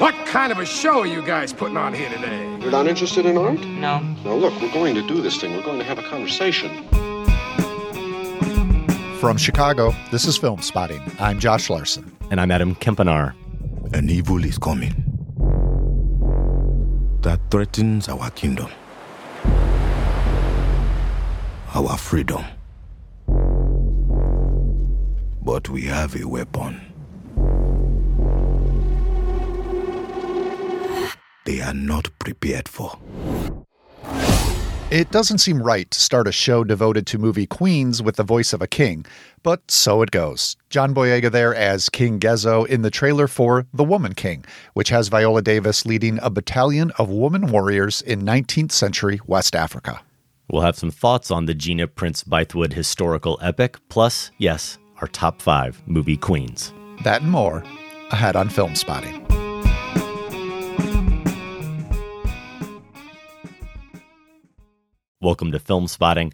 What kind of a show are you guys putting on here today? You're not interested in art? No. Now, look, we're going to do this thing. We're going to have a conversation. From Chicago, this is Filmspotting. I'm Josh Larsen. And I'm Adam Kempenaar. An evil is coming that threatens our kingdom, our freedom. But we have a weapon. They are not prepared for. It doesn't seem right to start a show devoted to movie queens with the voice of a king, but so it goes. John Boyega there as King Gezo in the trailer for The Woman King, which has Viola Davis leading a battalion of woman warriors in 19th century West Africa. We'll have some thoughts on the Gina Prince Bythewood historical epic, plus, yes, our top five movie queens. That and more ahead on Filmspotting. Welcome to Filmspotting.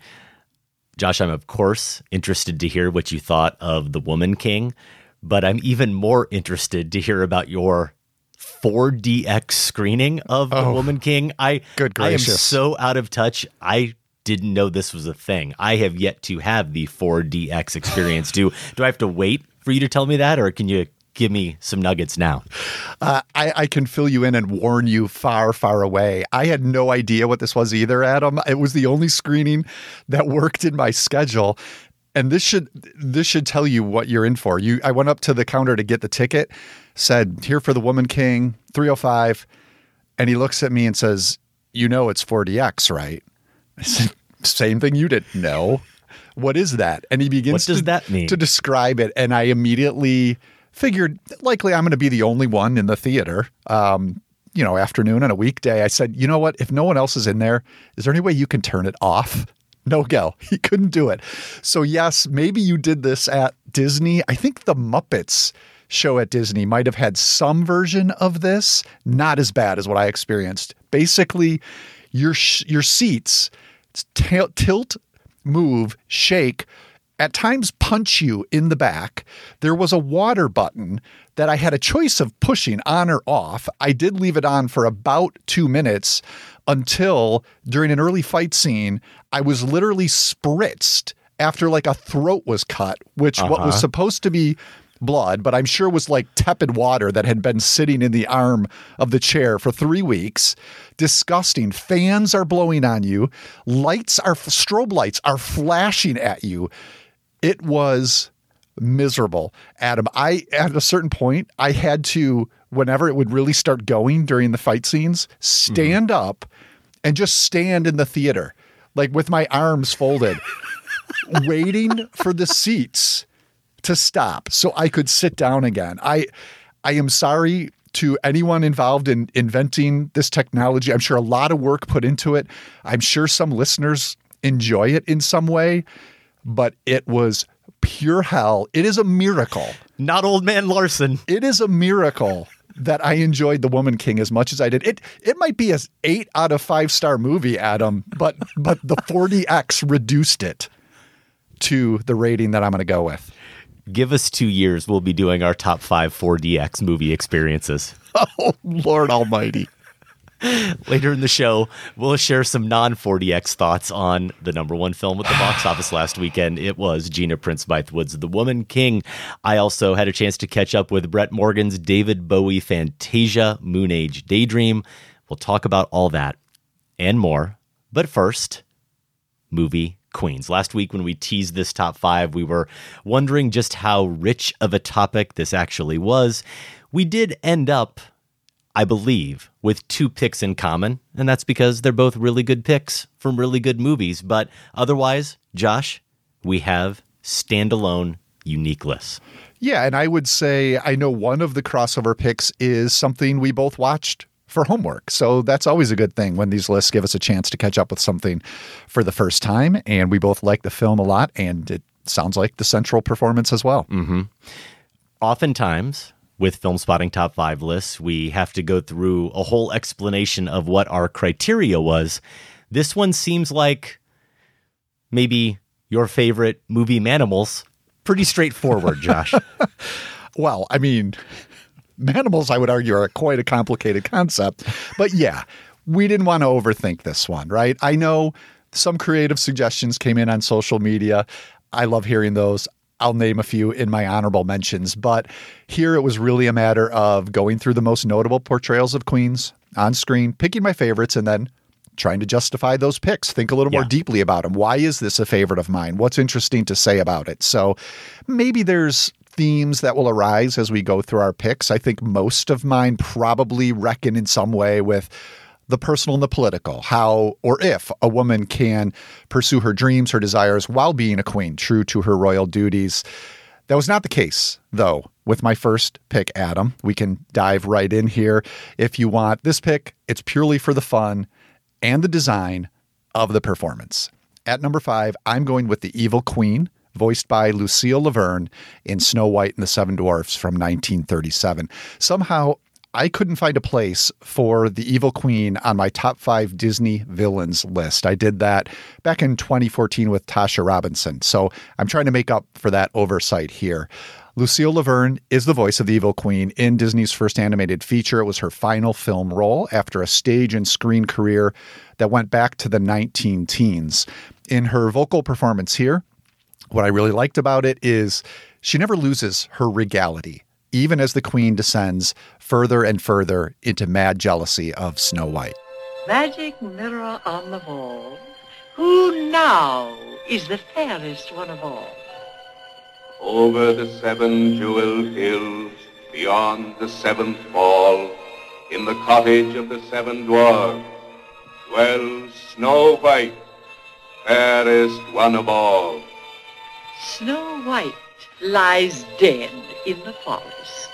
Josh, I'm of course interested to hear what you thought of The Woman King, but I'm even more interested to hear about your 4DX screening of The Oh, Woman King. I good I am gracious. so out of touch. I didn't know this was a thing. I have yet to have the 4DX experience. do do I have to wait for you to tell me that or can you give me some nuggets now? Uh, I, I can fill you in and warn you far, far away. I had no idea what this was either, Adam. It was the only screening that worked in my schedule. And this should this should tell you what you're in for. You I went up to the counter to get the ticket, said, here for the Woman King, 305. And he looks at me and says, You know it's 4DX, right? I said, Same thing you did. No. What is that? And he begins What does to, that mean? to describe it. And I immediately figured likely I'm going to be the only one in the theater. Um, you know, afternoon on a weekday. I said, you know what? If no one else is in there, is there any way you can turn it off? No go. He couldn't do it. So yes, maybe you did this at Disney. I think the Muppets show at Disney might have had some version of this. Not as bad as what I experienced. Basically, your sh- your seats t- tilt, move, shake, at times punch you in the back. There was a water button that I had a choice of pushing on or off. I did leave it on for about two minutes until during an early fight scene, I was literally spritzed after like a throat was cut, which what was uh-huh. supposed to be blood, but I'm sure it was like tepid water that had been sitting in the arm of the chair for three weeks. Disgusting. Fans are blowing on you. Lights are, strobe lights are flashing at you. It was miserable. Adam, I, at a certain point, I had to, whenever it would really start going during the fight scenes, stand mm-hmm. up and just stand in the theater, like with my arms folded, waiting for the seats to stop so I could sit down again. I I am sorry to anyone involved in inventing this technology. I'm sure a lot of work put into it. I'm sure some listeners enjoy it in some way, but it was pure hell. It is a miracle. Not old man Larsen. It is a miracle that I enjoyed The Woman King as much as I did. It it might be a 8 out of 5 star movie, Adam, but but the 4DX reduced it to the rating that I'm going to go with. Give us two years. We'll be doing our top five 4DX movie experiences. Oh, Lord Almighty. Later in the show, we'll share some non 4DX thoughts on the number one film at the box office last weekend. It was Gina Prince Bythewood's The Woman King. I also had a chance to catch up with Brett Morgen's David Bowie Fantasia Moonage Daydream. We'll talk about all that and more. But first, movie queens. Last week, when we teased this top five, we were wondering just how rich of a topic this actually was. We did end up I believe, with two picks in common, and that's because they're both really good picks from really good movies. But otherwise, Josh, we have standalone unique lists. Yeah, and I would say I know one of the crossover picks is something we both watched for homework. So that's always a good thing when these lists give us a chance to catch up with something for the first time. And we both like the film a lot, and it sounds like the central performance as well. Mm-hmm. Oftentimes, with film spotting top five lists, we have to go through a whole explanation of what our criteria was. This one seems like maybe your favorite movie Manimals. Pretty straightforward, Josh. well, I mean, Manimals, I would argue, are quite a complicated concept. But yeah, we didn't want to overthink this one, right? I know some creative suggestions came in on social media. I love hearing those. I'll name a few in my honorable mentions, but here it was really a matter of going through the most notable portrayals of queens on screen, picking my favorites, and then trying to justify those picks. Think a little yeah. more deeply about them. Why is this a favorite of mine? What's interesting to say about it? So maybe there's themes that will arise as we go through our picks. I think most of mine probably reckon in some way with the personal and the political, how or if a woman can pursue her dreams, her desires while being a queen, true to her royal duties. That was not the case, though, with my first pick, Adam. We can dive right in here. If you want this pick, it's purely for the fun and the design of the performance. At number five, I'm going with the evil queen, voiced by Lucille La Verne in Snow White and the Seven Dwarfs from 1937. Somehow, I couldn't find a place for the Evil Queen on my top five Disney villains list. I did that back in 2014 with Tasha Robinson. So I'm trying to make up for that oversight here. Lucille La Verne is the voice of the Evil Queen in Disney's first animated feature. It was her final film role after a stage and screen career that went back to the 19 teens. In her vocal performance here, what I really liked about it is she never loses her regality even as the queen descends further and further into mad jealousy of Snow White. Magic mirror on the wall, who now is the fairest one of all? Over the seven jeweled hills, beyond the seventh fall, in the cottage of the seven dwarfs, dwells Snow White, fairest one of all. Snow White lies dead in the forest.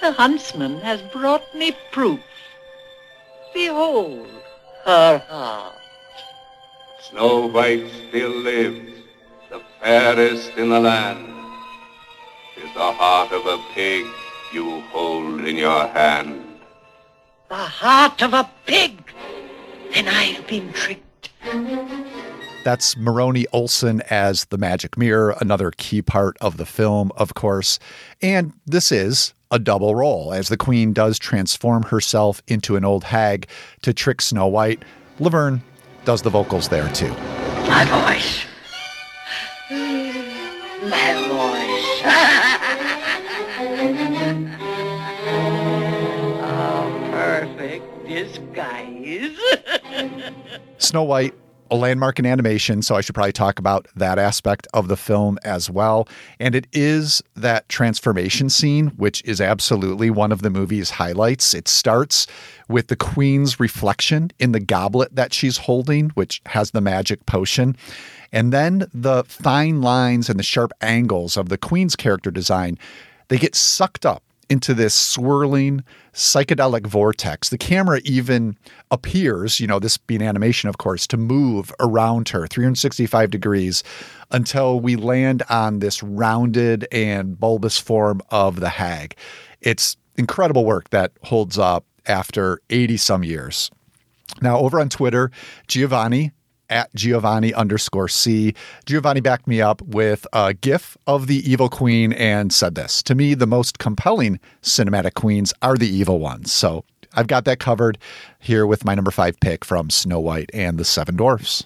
The huntsman has brought me proof. Behold her heart. Snow White still lives, the fairest in the land. Is the heart of a pig you hold in your hand. The heart of a pig? Then I've been tricked. That's Moroni Olsen as the magic mirror, another key part of the film, of course. And this is a double role, as the queen does transform herself into an old hag to trick Snow White. Laverne does the vocals there too. My voice. My voice. oh, perfect disguise. Snow White a landmark in animation, so I should probably talk about that aspect of the film as well. And it is that transformation scene, which is absolutely one of the movie's highlights. It starts with the queen's reflection in the goblet that she's holding, which has the magic potion. And then the fine lines and the sharp angles of the queen's character design, they get sucked up into this swirling psychedelic vortex. The camera even appears, you know, this being animation, of course, to move around her 365 degrees until we land on this rounded and bulbous form of the hag. It's incredible work that holds up after 80 some years. Now, over on Twitter, Giovanni at Giovanni underscore C. Giovanni backed me up with a GIF of the evil queen and said this To me, the most compelling cinematic queens are the evil ones. So I've got that covered here with my number five pick from Snow White and the Seven Dwarfs.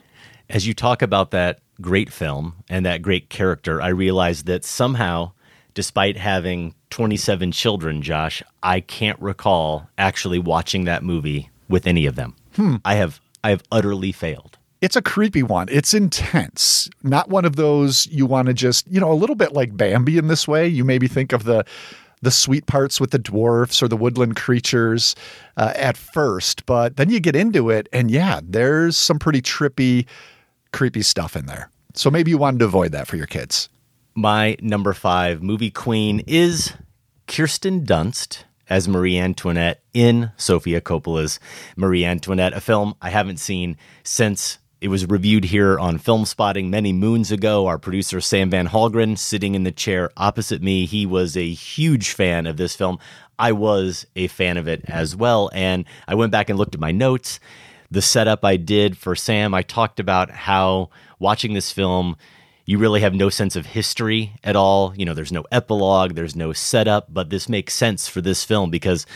As you talk about that great film and that great character, I realize that somehow, despite having 27 children, Josh, I can't recall actually watching that movie with any of them. Hmm. I have I have utterly failed. It's a creepy one. It's intense. Not one of those you want to just, you know, a little bit like Bambi in this way. You maybe think of the the sweet parts with the dwarfs or the woodland creatures uh, at first, but then you get into it and yeah, there's some pretty trippy, creepy stuff in there. So maybe you wanted to avoid that for your kids. My number five movie queen is Kirsten Dunst as Marie Antoinette in Sofia Coppola's Marie Antoinette, a film I haven't seen since it was reviewed here on Filmspotting many moons ago. Our producer, Sam Van Hallgren, sitting in the chair opposite me, he was a huge fan of this film. I was a fan of it as well. And I went back and looked at my notes. The setup I did for Sam, I talked about how watching this film, you really have no sense of history at all. You know, there's no epilogue, there's no setup, but this makes sense for this film because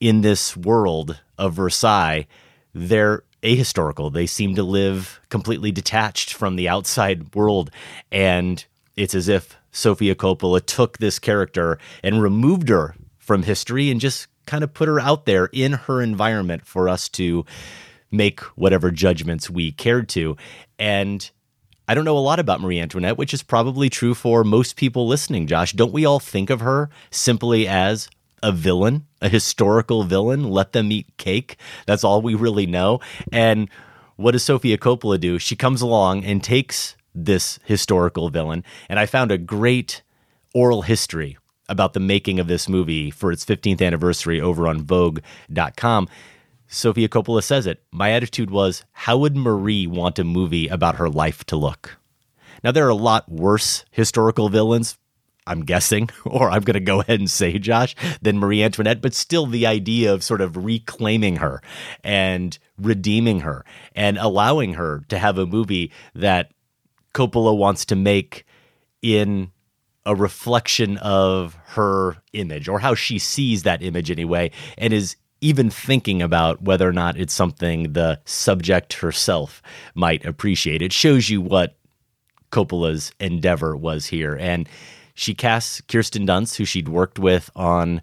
in this world of Versailles, they're ahistorical. They seem to live completely detached from the outside world. And it's as if Sofia Coppola took this character and removed her from history and just kind of put her out there in her environment for us to make whatever judgments we cared to. And I don't know a lot about Marie Antoinette, which is probably true for most people listening, Josh. Don't we all think of her simply as a villain, a historical villain? Let them eat cake. That's all we really know. And what does Sofia Coppola do? She comes along and takes this historical villain. And I found a great oral history about the making of this movie for its 15th anniversary over on Vogue.com. Sofia Coppola says it. My attitude was, how would Marie want a movie about her life to look? Now, there are a lot worse historical villains, I'm guessing, or I'm going to go ahead and say, Josh, than Marie Antoinette, but still the idea of sort of reclaiming her and redeeming her and allowing her to have a movie that Coppola wants to make in a reflection of her image or how she sees that image anyway, and is even thinking about whether or not it's something the subject herself might appreciate. It shows you what Coppola's endeavor was here. And she casts Kirsten Dunst, who she'd worked with on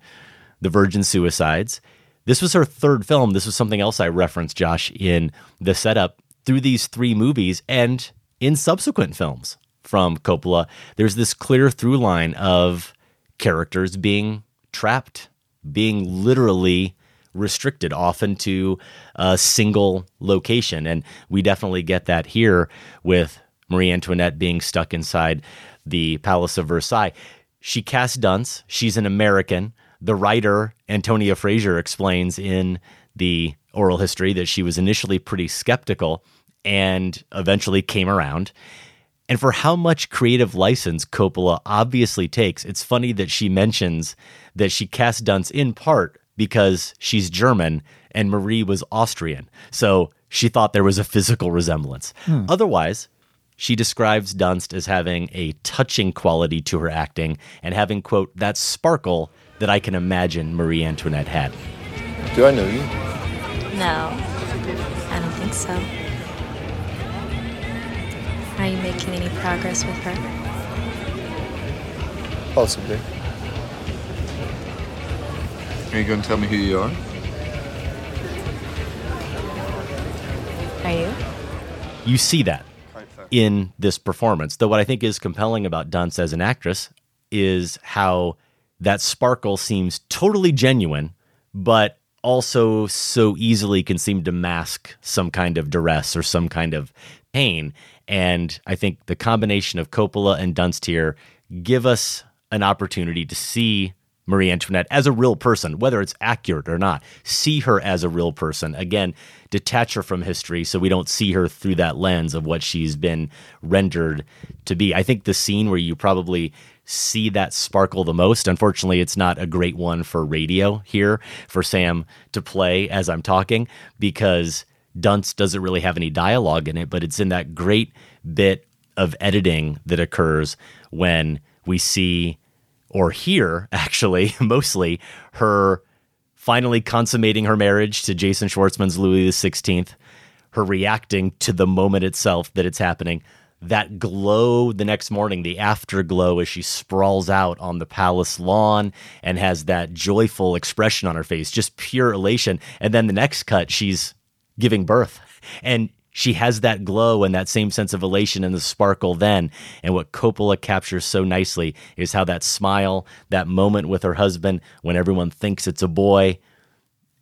The Virgin Suicides. This was her third film. This was something else I referenced, Josh, in the setup through these three movies and in subsequent films from Coppola. There's this clear through line of characters being trapped, being literally restricted often to a single location. And we definitely get that here with Marie Antoinette being stuck inside the Palace of Versailles. She casts Dunst. She's an American. The writer, Antonia Fraser, explains in the oral history that she was initially pretty skeptical and eventually came around. And for how much creative license Coppola obviously takes, it's funny that she mentions that she cast Dunst in part because she's German and Marie was Austrian. So she thought there was a physical resemblance. Hmm. Otherwise, she describes Dunst as having a touching quality to her acting and having, quote, that sparkle that I can imagine Marie Antoinette had. Do I know you? No, I don't think so. Are you making any progress with her? Possibly. Are you going to tell me who you are? Are you? You see that in this performance. Though what I think is compelling about Dunst as an actress is how that sparkle seems totally genuine, but also so easily can seem to mask some kind of duress or some kind of pain. And I think the combination of Coppola and Dunst here give us an opportunity to see Marie Antoinette as a real person, whether it's accurate or not. See her as a real person. Again, detach her from history so we don't see her through that lens of what she's been rendered to be. I think the scene where you probably see that sparkle the most, unfortunately, it's not a great one for radio here for Sam to play as I'm talking because Dunst doesn't really have any dialogue in it, but it's in that great bit of editing that occurs when we see or hear actually mostly her finally consummating her marriage to Jason Schwartzman's Louis XVI, her reacting to the moment itself that it's happening, that glow the next morning, the afterglow as she sprawls out on the palace lawn and has that joyful expression on her face, just pure elation. And then the next cut, she's giving birth. And she has that glow and that same sense of elation and the sparkle then. And what Coppola captures so nicely is how that smile, that moment with her husband when everyone thinks it's a boy,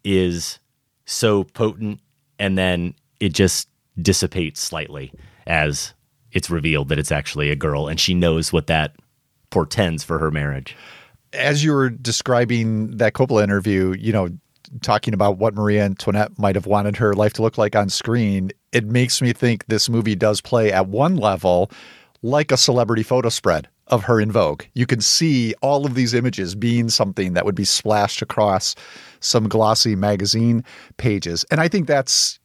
is so potent. And then it just dissipates slightly as it's revealed that it's actually a girl. And she knows what that portends for her marriage. As you were describing that Coppola interview, you know, talking about what Marie Antoinette might have wanted her life to look like on screen, it makes me think this movie does play at one level like a celebrity photo spread of her in Vogue. You can see all of these images being something that would be splashed across some glossy magazine pages. And I think that's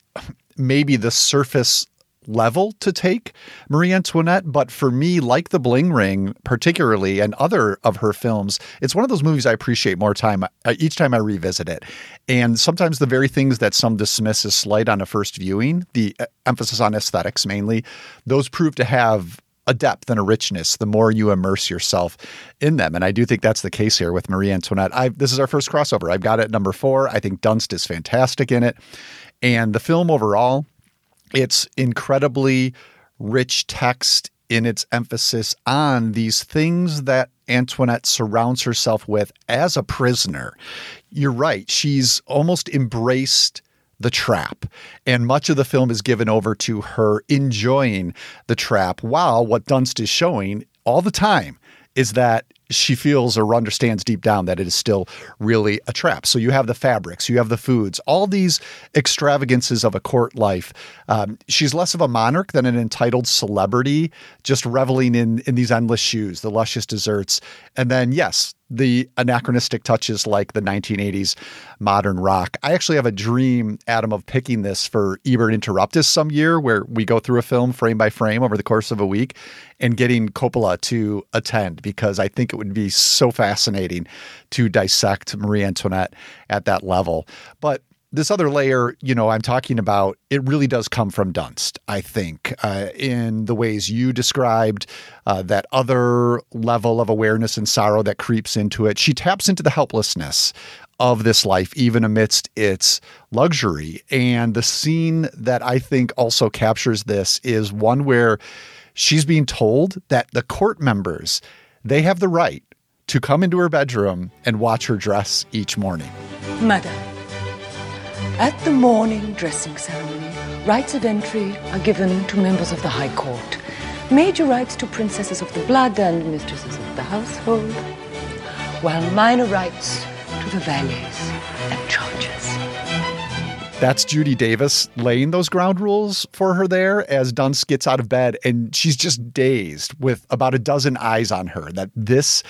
maybe the surface level to take Marie Antoinette, but for me, like The Bling Ring, particularly, and other of her films, it's one of those movies I appreciate more time uh, each time I revisit it. And sometimes the very things that some dismiss as slight on a first viewing, the uh, emphasis on aesthetics mainly, those prove to have a depth and a richness the more you immerse yourself in them. And I do think that's the case here with Marie Antoinette. I this is our first crossover. I've got it number four. I think Dunst is fantastic in it. And the film overall, it's incredibly rich text in its emphasis on these things that Antoinette surrounds herself with as a prisoner. You're right. She's almost embraced the trap. And much of the film is given over to her enjoying the trap, while what Dunst is showing all the time is that she feels or understands deep down that it is still really a trap. So you have the fabrics, you have the foods, all these extravagances of a court life. Um, she's less of a monarch than an entitled celebrity, just reveling in in these endless shoes, the luscious desserts, and then yes, the anachronistic touches like the 1980s modern rock. I actually have a dream, Adam, of picking this for Ebert Interruptus some year where we go through a film frame by frame over the course of a week and getting Coppola to attend because I think it would be so fascinating to dissect Marie Antoinette at that level. But this other layer, you know, I'm talking about, it really does come from Dunst, I think, uh, in the ways you described, uh, that other level of awareness and sorrow that creeps into it. She taps into the helplessness of this life, even amidst its luxury. And the scene that I think also captures this is one where she's being told that the court members, they have the right to come into her bedroom and watch her dress each morning. Madam, at the morning dressing ceremony, rights of entry are given to members of the High Court. Major rights to princesses of the blood and mistresses of the household, while minor rights to the valets and charges. That's Judy Davis laying those ground rules for her there as Dunst gets out of bed and she's just dazed with about a dozen eyes on her that this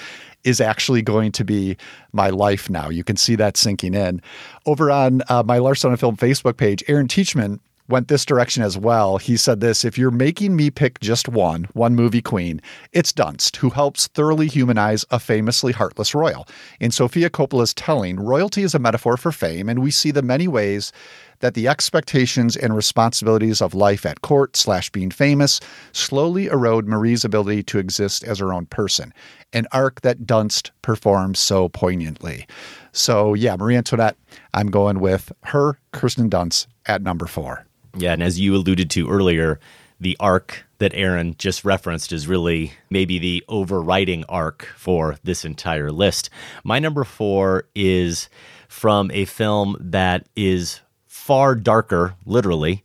is actually going to be my life now. You can see that sinking in. Over on uh, my Larsen on Film Facebook page, Aaron Teachman went this direction as well. He said this If you're making me pick just one, one movie queen, it's Dunst, who helps thoroughly humanize a famously heartless royal. In Sofia Coppola's telling, royalty is a metaphor for fame, and we see the many ways that the expectations and responsibilities of life at court slash being famous slowly erode Marie's ability to exist as her own person, an arc that Dunst performs so poignantly. So yeah, Marie Antoinette, I'm going with her, Kirsten Dunst, at number four. Yeah, and as you alluded to earlier, the arc that Aaron just referenced is really maybe the overriding arc for this entire list. My number four is from a film that is far darker, literally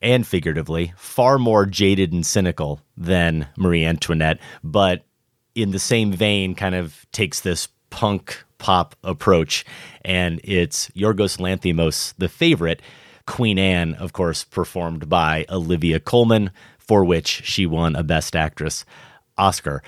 and figuratively, far more jaded and cynical than Marie Antoinette, but in the same vein, kind of takes this punk pop approach. And it's Yorgos Lanthimos, the favorite, Queen Anne, of course, performed by Olivia Colman, for which she won a Best Actress Oscar.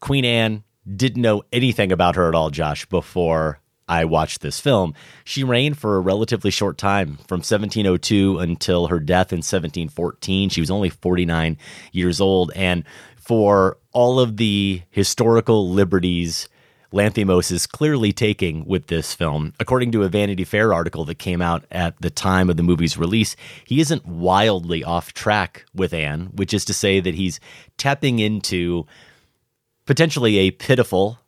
Queen Anne didn't know anything about her at all, Josh, before I watched this film. She reigned for a relatively short time, from 1702 until her death in 1714. She was only 49 years old. And for all of the historical liberties Lanthimos is clearly taking with this film. According to a Vanity Fair article that came out at the time of the movie's release, he isn't wildly off track with Anne, which is to say that he's tapping into potentially a pitiful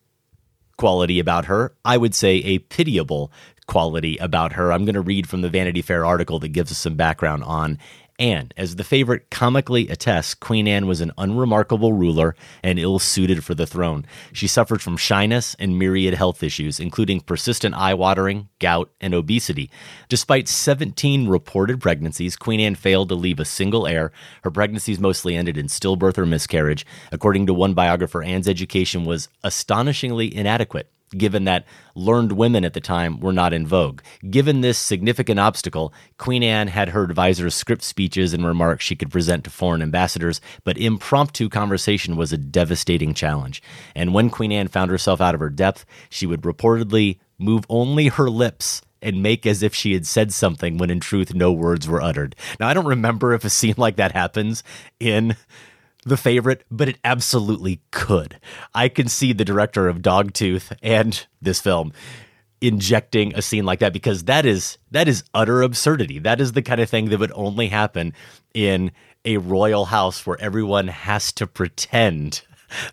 quality about her. I would say a pitiable quality about her. I'm going to read from the Vanity Fair article that gives us some background on Anne. As the favorite comically attests, Queen Anne was an unremarkable ruler and ill suited for the throne. She suffered from shyness and myriad health issues, including persistent eye watering, gout, and obesity. Despite 17 reported pregnancies, Queen Anne failed to leave a single heir. Her pregnancies mostly ended in stillbirth or miscarriage. According to one biographer, Anne's education was astonishingly inadequate given that learned women at the time were not in vogue. Given this significant obstacle, Queen Anne had her advisors script speeches and remarks she could present to foreign ambassadors, but impromptu conversation was a devastating challenge. And when Queen Anne found herself out of her depth, she would reportedly move only her lips and make as if she had said something when in truth no words were uttered. Now, I don't remember if a scene like that happens in the favorite, but it absolutely could. I can see the director of Dogtooth and this film injecting a scene like that because that is that is utter absurdity. That is the kind of thing that would only happen in a royal house where everyone has to pretend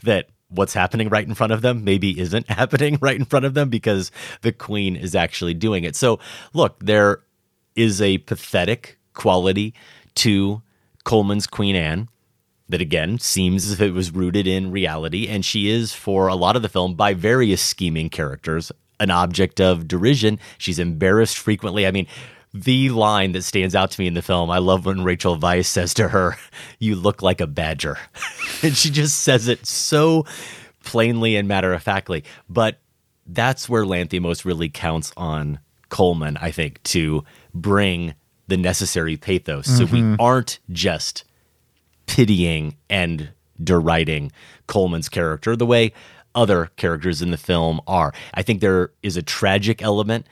that what's happening right in front of them maybe isn't happening right in front of them because the queen is actually doing it. So, look, there is a pathetic quality to Colman's Queen Anne that again seems as if it was rooted in reality. And she is, for a lot of the film, by various scheming characters, an object of derision. She's embarrassed frequently. I mean, the line that stands out to me in the film, I love when Rachel Weisz says to her, You look like a badger. and she just says it so plainly and matter of factly. But that's where Lanthimos really counts on Colman, I think, to bring the necessary pathos. Mm-hmm. So we mm-hmm. aren't just pitying and deriding Colman's character the way other characters in the film are. I think there is a tragic element.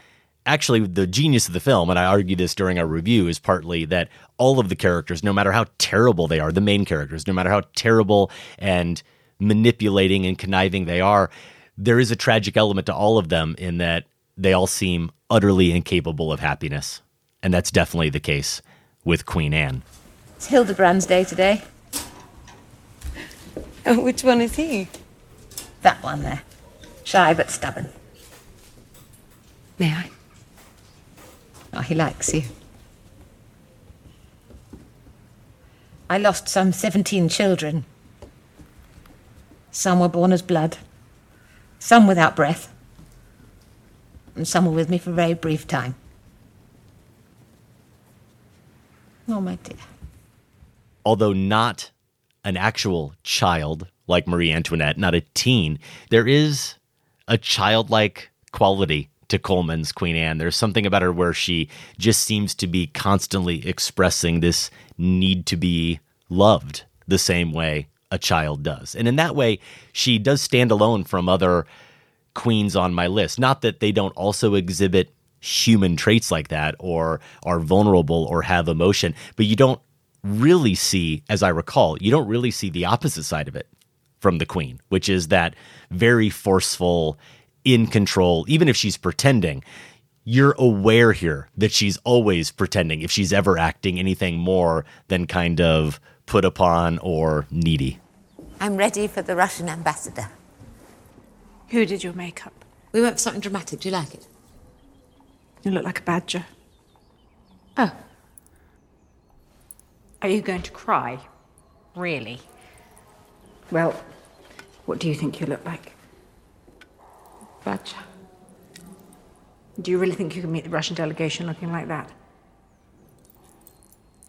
Actually, the genius of the film, and I argue this during our review, is partly that all of the characters, no matter how terrible they are, the main characters, no matter how terrible and manipulating and conniving they are, there is a tragic element to all of them in that they all seem utterly incapable of happiness. And that's definitely the case with Queen Anne. It's Hildebrand's day today. Oh, which one is he? That one there. Shy but stubborn. May I? Oh, he likes you. I lost some 17 children. Some were born as blood, some without breath, and some were with me for a very brief time. Oh, my dear although not an actual child like Marie Antoinette, not a teen, there is a childlike quality to Colman's Queen Anne. There's something about her where she just seems to be constantly expressing this need to be loved the same way a child does. And in that way, she does stand alone from other queens on my list. Not that they don't also exhibit human traits like that or are vulnerable or have emotion, but you don't really see, as I recall, you don't really see the opposite side of it from the queen, which is that very forceful, in control, even if she's pretending. You're aware here that she's always pretending if she's ever acting anything more than kind of put upon or needy. I'm ready for the Russian ambassador. Who did your makeup? We went for something dramatic. Do you like it? You look like a badger. Oh, are you going to cry? Really? Well, what do you think you look like? Badger. Do you really think you can meet the Russian delegation looking like that?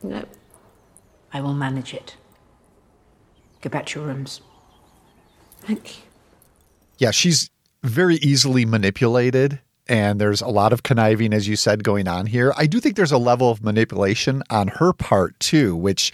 No. I will manage it. Go back to your rooms. Thank you. Yeah, she's very easily manipulated and there's a lot of conniving, as you said, going on here. I do think there's a level of manipulation on her part too, which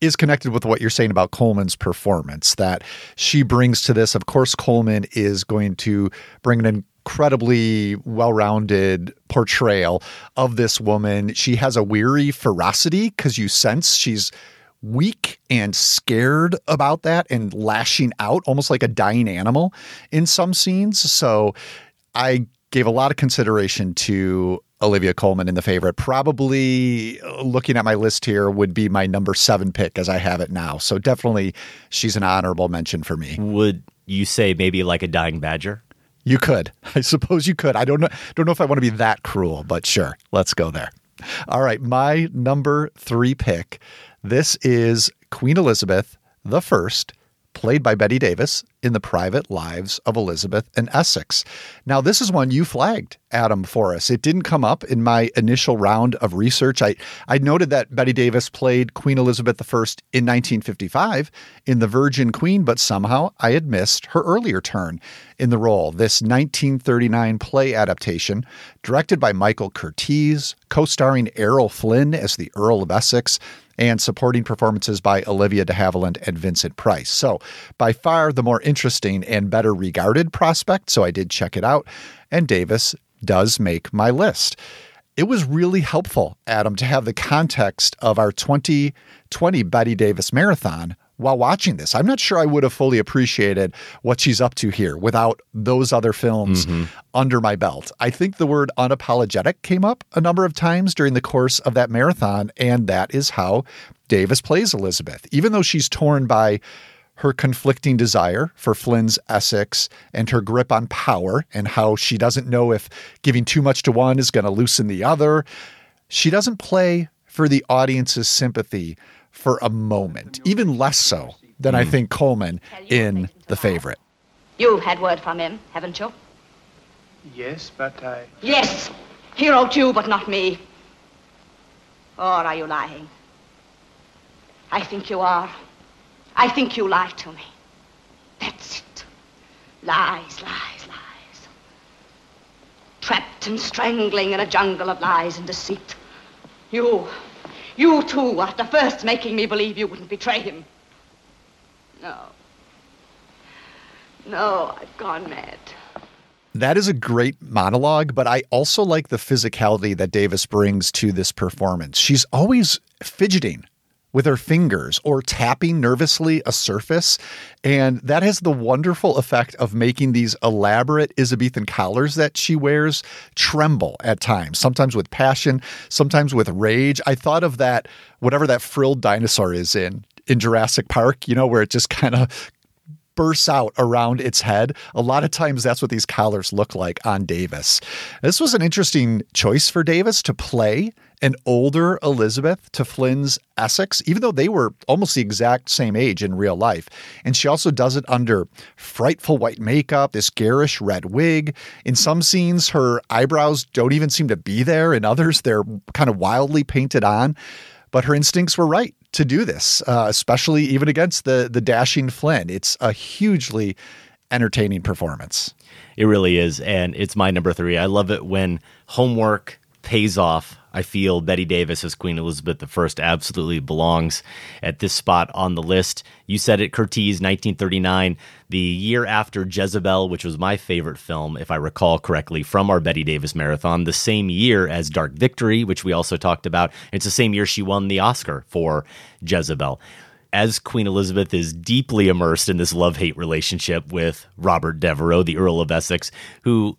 is connected with what you're saying about Colman's performance that she brings to this. Of course, Colman is going to bring an incredibly well-rounded portrayal of this woman. She has a weary ferocity because you sense she's weak and scared about that and lashing out almost like a dying animal in some scenes. So I gave a lot of consideration to Olivia Colman in the favorite. Probably looking at my list here would be my number seven pick as I have it now. So definitely she's an honorable mention for me. Would you say maybe like a dying badger? You could. I suppose you could. I don't know don't know if I want to be that cruel, but sure. Let's go there. All right, my number 3 pick. This is Queen Elizabeth the First played by Bette Davis in The Private Lives of Elizabeth and Essex. Now, this is one you flagged, Adam, for us. It didn't come up in my initial round of research. I, I noted that Bette Davis played Queen Elizabeth I in 1955 in The Virgin Queen, but somehow I had missed her earlier turn in the role. This 1939 play adaptation, directed by Michael Curtiz, co starring Errol Flynn as the Earl of Essex and supporting performances by Olivia de Havilland and Vincent Price. So, by far the more interesting and better regarded prospect. So, I did check it out, and Davis does make my list. It was really helpful, Adam, to have the context of our 2020 Bette Davis marathon while watching this. I'm not sure I would have fully appreciated what she's up to here without those other films mm-hmm. under my belt. I think the word unapologetic came up a number of times during the course of that marathon, and that is how Davis plays Elizabeth. Even though she's torn by her conflicting desire for Flynn's Essex and her grip on power and how she doesn't know if giving too much to one is going to loosen the other, she doesn't play for the audience's sympathy for a moment, even less so than mm. I hmm. think Colman in The Favorite. You've had word from him, haven't you? Yes, but I. Yes! He wrote you, but not me. Or are you lying? I think you are. I think you lie to me. That's it. Lies, lies, lies. Trapped and strangling in a jungle of lies and deceit. You, you too, after first making me believe you wouldn't betray him. No. No, I've gone mad. That is a great monologue, but I also like the physicality that Davis brings to this performance. She's always fidgeting with her fingers or tapping nervously a surface. And that has the wonderful effect of making these elaborate Elizabethan collars that she wears tremble at times, sometimes with passion, sometimes with rage. I thought of that, whatever that frilled dinosaur is in. In Jurassic Park, you know, where it just kind of bursts out around its head. A lot of times that's what these collars look like on Davis. This was an interesting choice for Davis to play an older Elizabeth to Flynn's Essex, even though they were almost the exact same age in real life. And she also does it under frightful white makeup, this garish red wig. In some scenes, her eyebrows don't even seem to be there. In others, they're kind of wildly painted on. But her instincts were right to do this, uh, especially even against the the dashing Flynn. It's a hugely entertaining performance. It really is, and it's my number three. I love it when homework pays off I feel Bette Davis as Queen Elizabeth I absolutely belongs at this spot on the list. You said it, Curtiz, 1939, the year after Jezebel, which was my favorite film, if I recall correctly, from our Bette Davis marathon, the same year as Dark Victory, which we also talked about. It's the same year she won the Oscar for Jezebel as Queen Elizabeth is deeply immersed in this love hate relationship with Robert Devereux, the Earl of Essex, who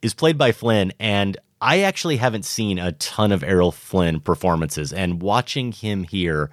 is played by Flynn. And I actually haven't seen a ton of Errol Flynn performances, and watching him here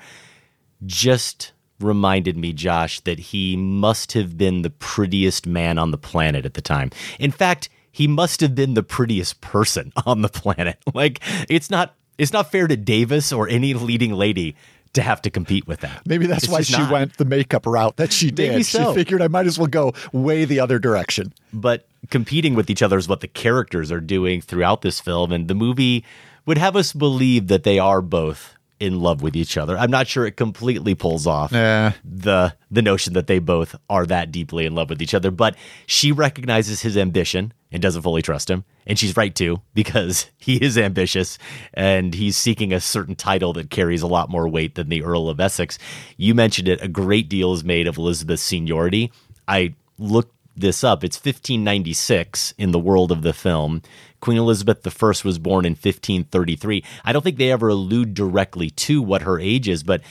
just reminded me, Josh, that he must have been the prettiest man on the planet at the time. In fact, he must have been the prettiest person on the planet. Like it's not it's not fair to Davis or any leading lady to have to compete with that. Maybe that's it's why she not. went the makeup route that she did. Maybe so. She figured I might as well go way the other direction. But competing with each other is what the characters are doing throughout this film, and the movie would have us believe that they are both in love with each other. I'm not sure it completely pulls off the the notion that they both are that deeply in love with each other, but she recognizes his ambition and doesn't fully trust him. And she's right too, because he is ambitious and he's seeking a certain title that carries a lot more weight than the Earl of Essex. You mentioned it, a great deal is made of Elizabeth's seniority. I looked this up. It's 1596 in the world of the film. Queen Elizabeth I was born in 1533. I don't think they ever allude directly to what her age is, but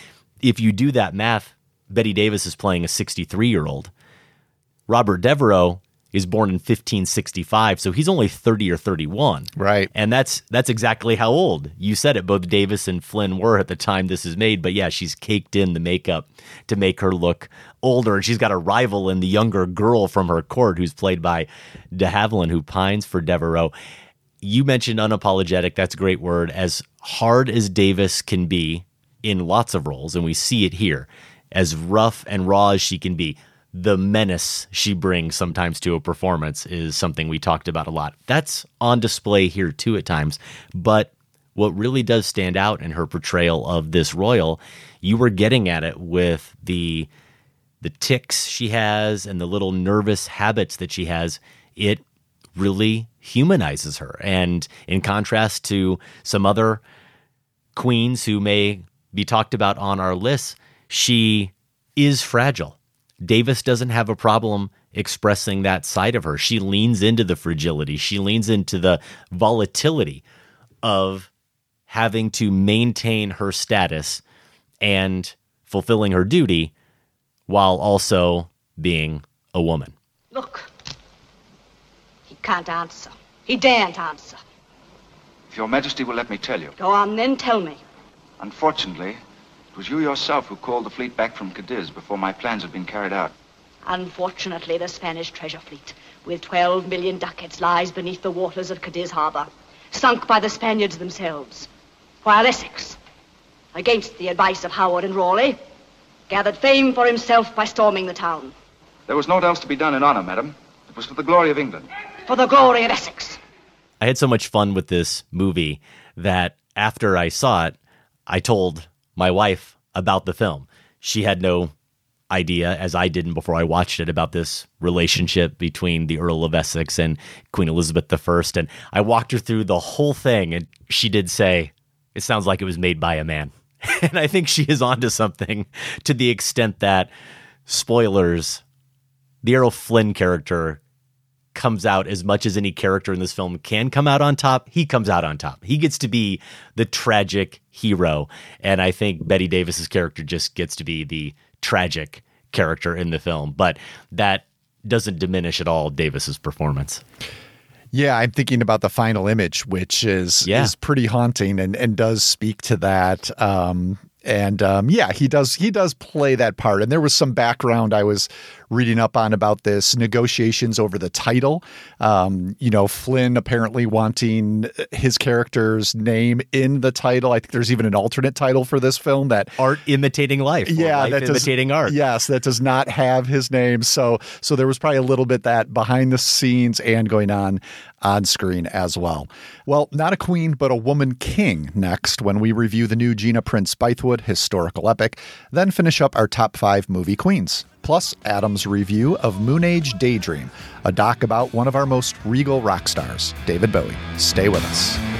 if you do that math, Bette Davis is playing a 63 year old. Robert Devereux is born in 1565, so he's only 30 or 31. Right. And that's that's exactly how old. You said it both Davis and Flynn were at the time this is made, but yeah, she's caked in the makeup to make her look older and she's got a rival in the younger girl from her court who's played by De Havilland who pines for Devereux. You mentioned unapologetic, that's a great word. As hard as Davis can be in lots of roles and we see it here, as rough and raw as she can be, the menace she brings sometimes to a performance is something we talked about a lot. That's on display here too at times. But what really does stand out in her portrayal of this royal, you were getting at it with the the ticks she has and the little nervous habits that she has. It really humanizes her. And in contrast to some other queens who may be talked about on our list, she is fragile Davis doesn't have a problem expressing that side of her. She leans into the fragility, she leans into the volatility of having to maintain her status and fulfilling her duty while also being a woman. Look, he can't answer. He daren't answer. If your majesty will let me tell you. Go on then, tell me. Unfortunately, it was you yourself who called the fleet back from Cadiz before my plans had been carried out. Unfortunately, the Spanish treasure fleet, with 12 million ducats, lies beneath the waters of Cadiz harbor, sunk by the Spaniards themselves, while Essex, against the advice of Howard and Raleigh, gathered fame for himself by storming the town. There was naught else to be done in honor, madam. It was for the glory of England. For the glory of Essex. I had so much fun with this movie that after I saw it, I told my wife about the film. She had no idea, as I didn't before I watched it, about this relationship between the Earl of Essex and Queen Elizabeth I. And I walked her through the whole thing, and she did say, It sounds like it was made by a man. and I think she is onto something to the extent that, spoilers, the Errol Flynn character comes out as much as any character in this film can come out on top. He comes out on top. He gets to be the tragic hero. And I think Bette Davis's character just gets to be the tragic character in the film. But that doesn't diminish at all Davis's performance. Yeah, I'm thinking about the final image, which is Yeah. is pretty haunting and and does speak to that. Um, and um, yeah, he does he does play that part. And there was some background I was reading up on about this negotiations over the title. Um, you know, Flynn apparently wanting his character's name in the title. I think there's even an alternate title for this film that art imitating life. Yeah, life that does, imitating art. Yes, that does not have his name. So so there was probably a little bit that behind the scenes and going on on screen as well. Well, not a queen, but a woman king next when we review the new Gina Prince Bythewood historical epic, then finish up our top five movie queens. Plus, Adam's review of Moonage Daydream, a doc about one of our most regal rock stars, David Bowie. Stay with us.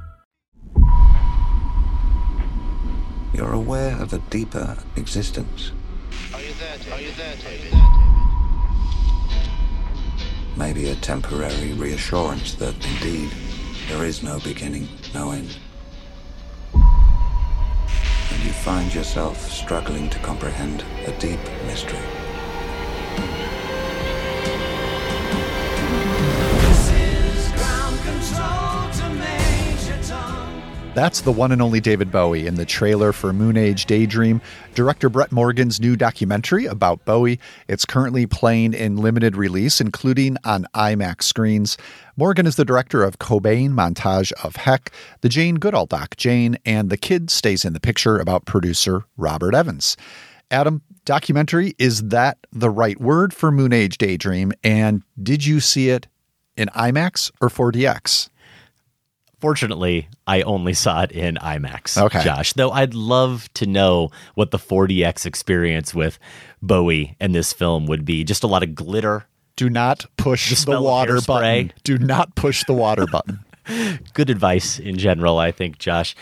You're aware of a deeper existence. Are you there, David? Are you there, David? Maybe a temporary reassurance that indeed there is no beginning, no end. And you find yourself struggling to comprehend a deep mystery. That's the one and only David Bowie in the trailer for Moonage Daydream, director Brett Morgen's new documentary about Bowie. It's currently playing in limited release, including on IMAX screens. Morgen is the director of Cobain Montage of Heck, the Jane Goodall doc Jane, and The Kid Stays in the Picture about producer Robert Evans. Adam, documentary, is that the right word for Moonage Daydream? And did you see it in IMAX or 4DX? Fortunately, I only saw it in IMAX. Okay. Josh, though I'd love to know what the 4DX experience with Bowie and this film would be. Just a lot of glitter. Do not push the, of water button. Do not push the water button. Good advice in general, I think, Josh.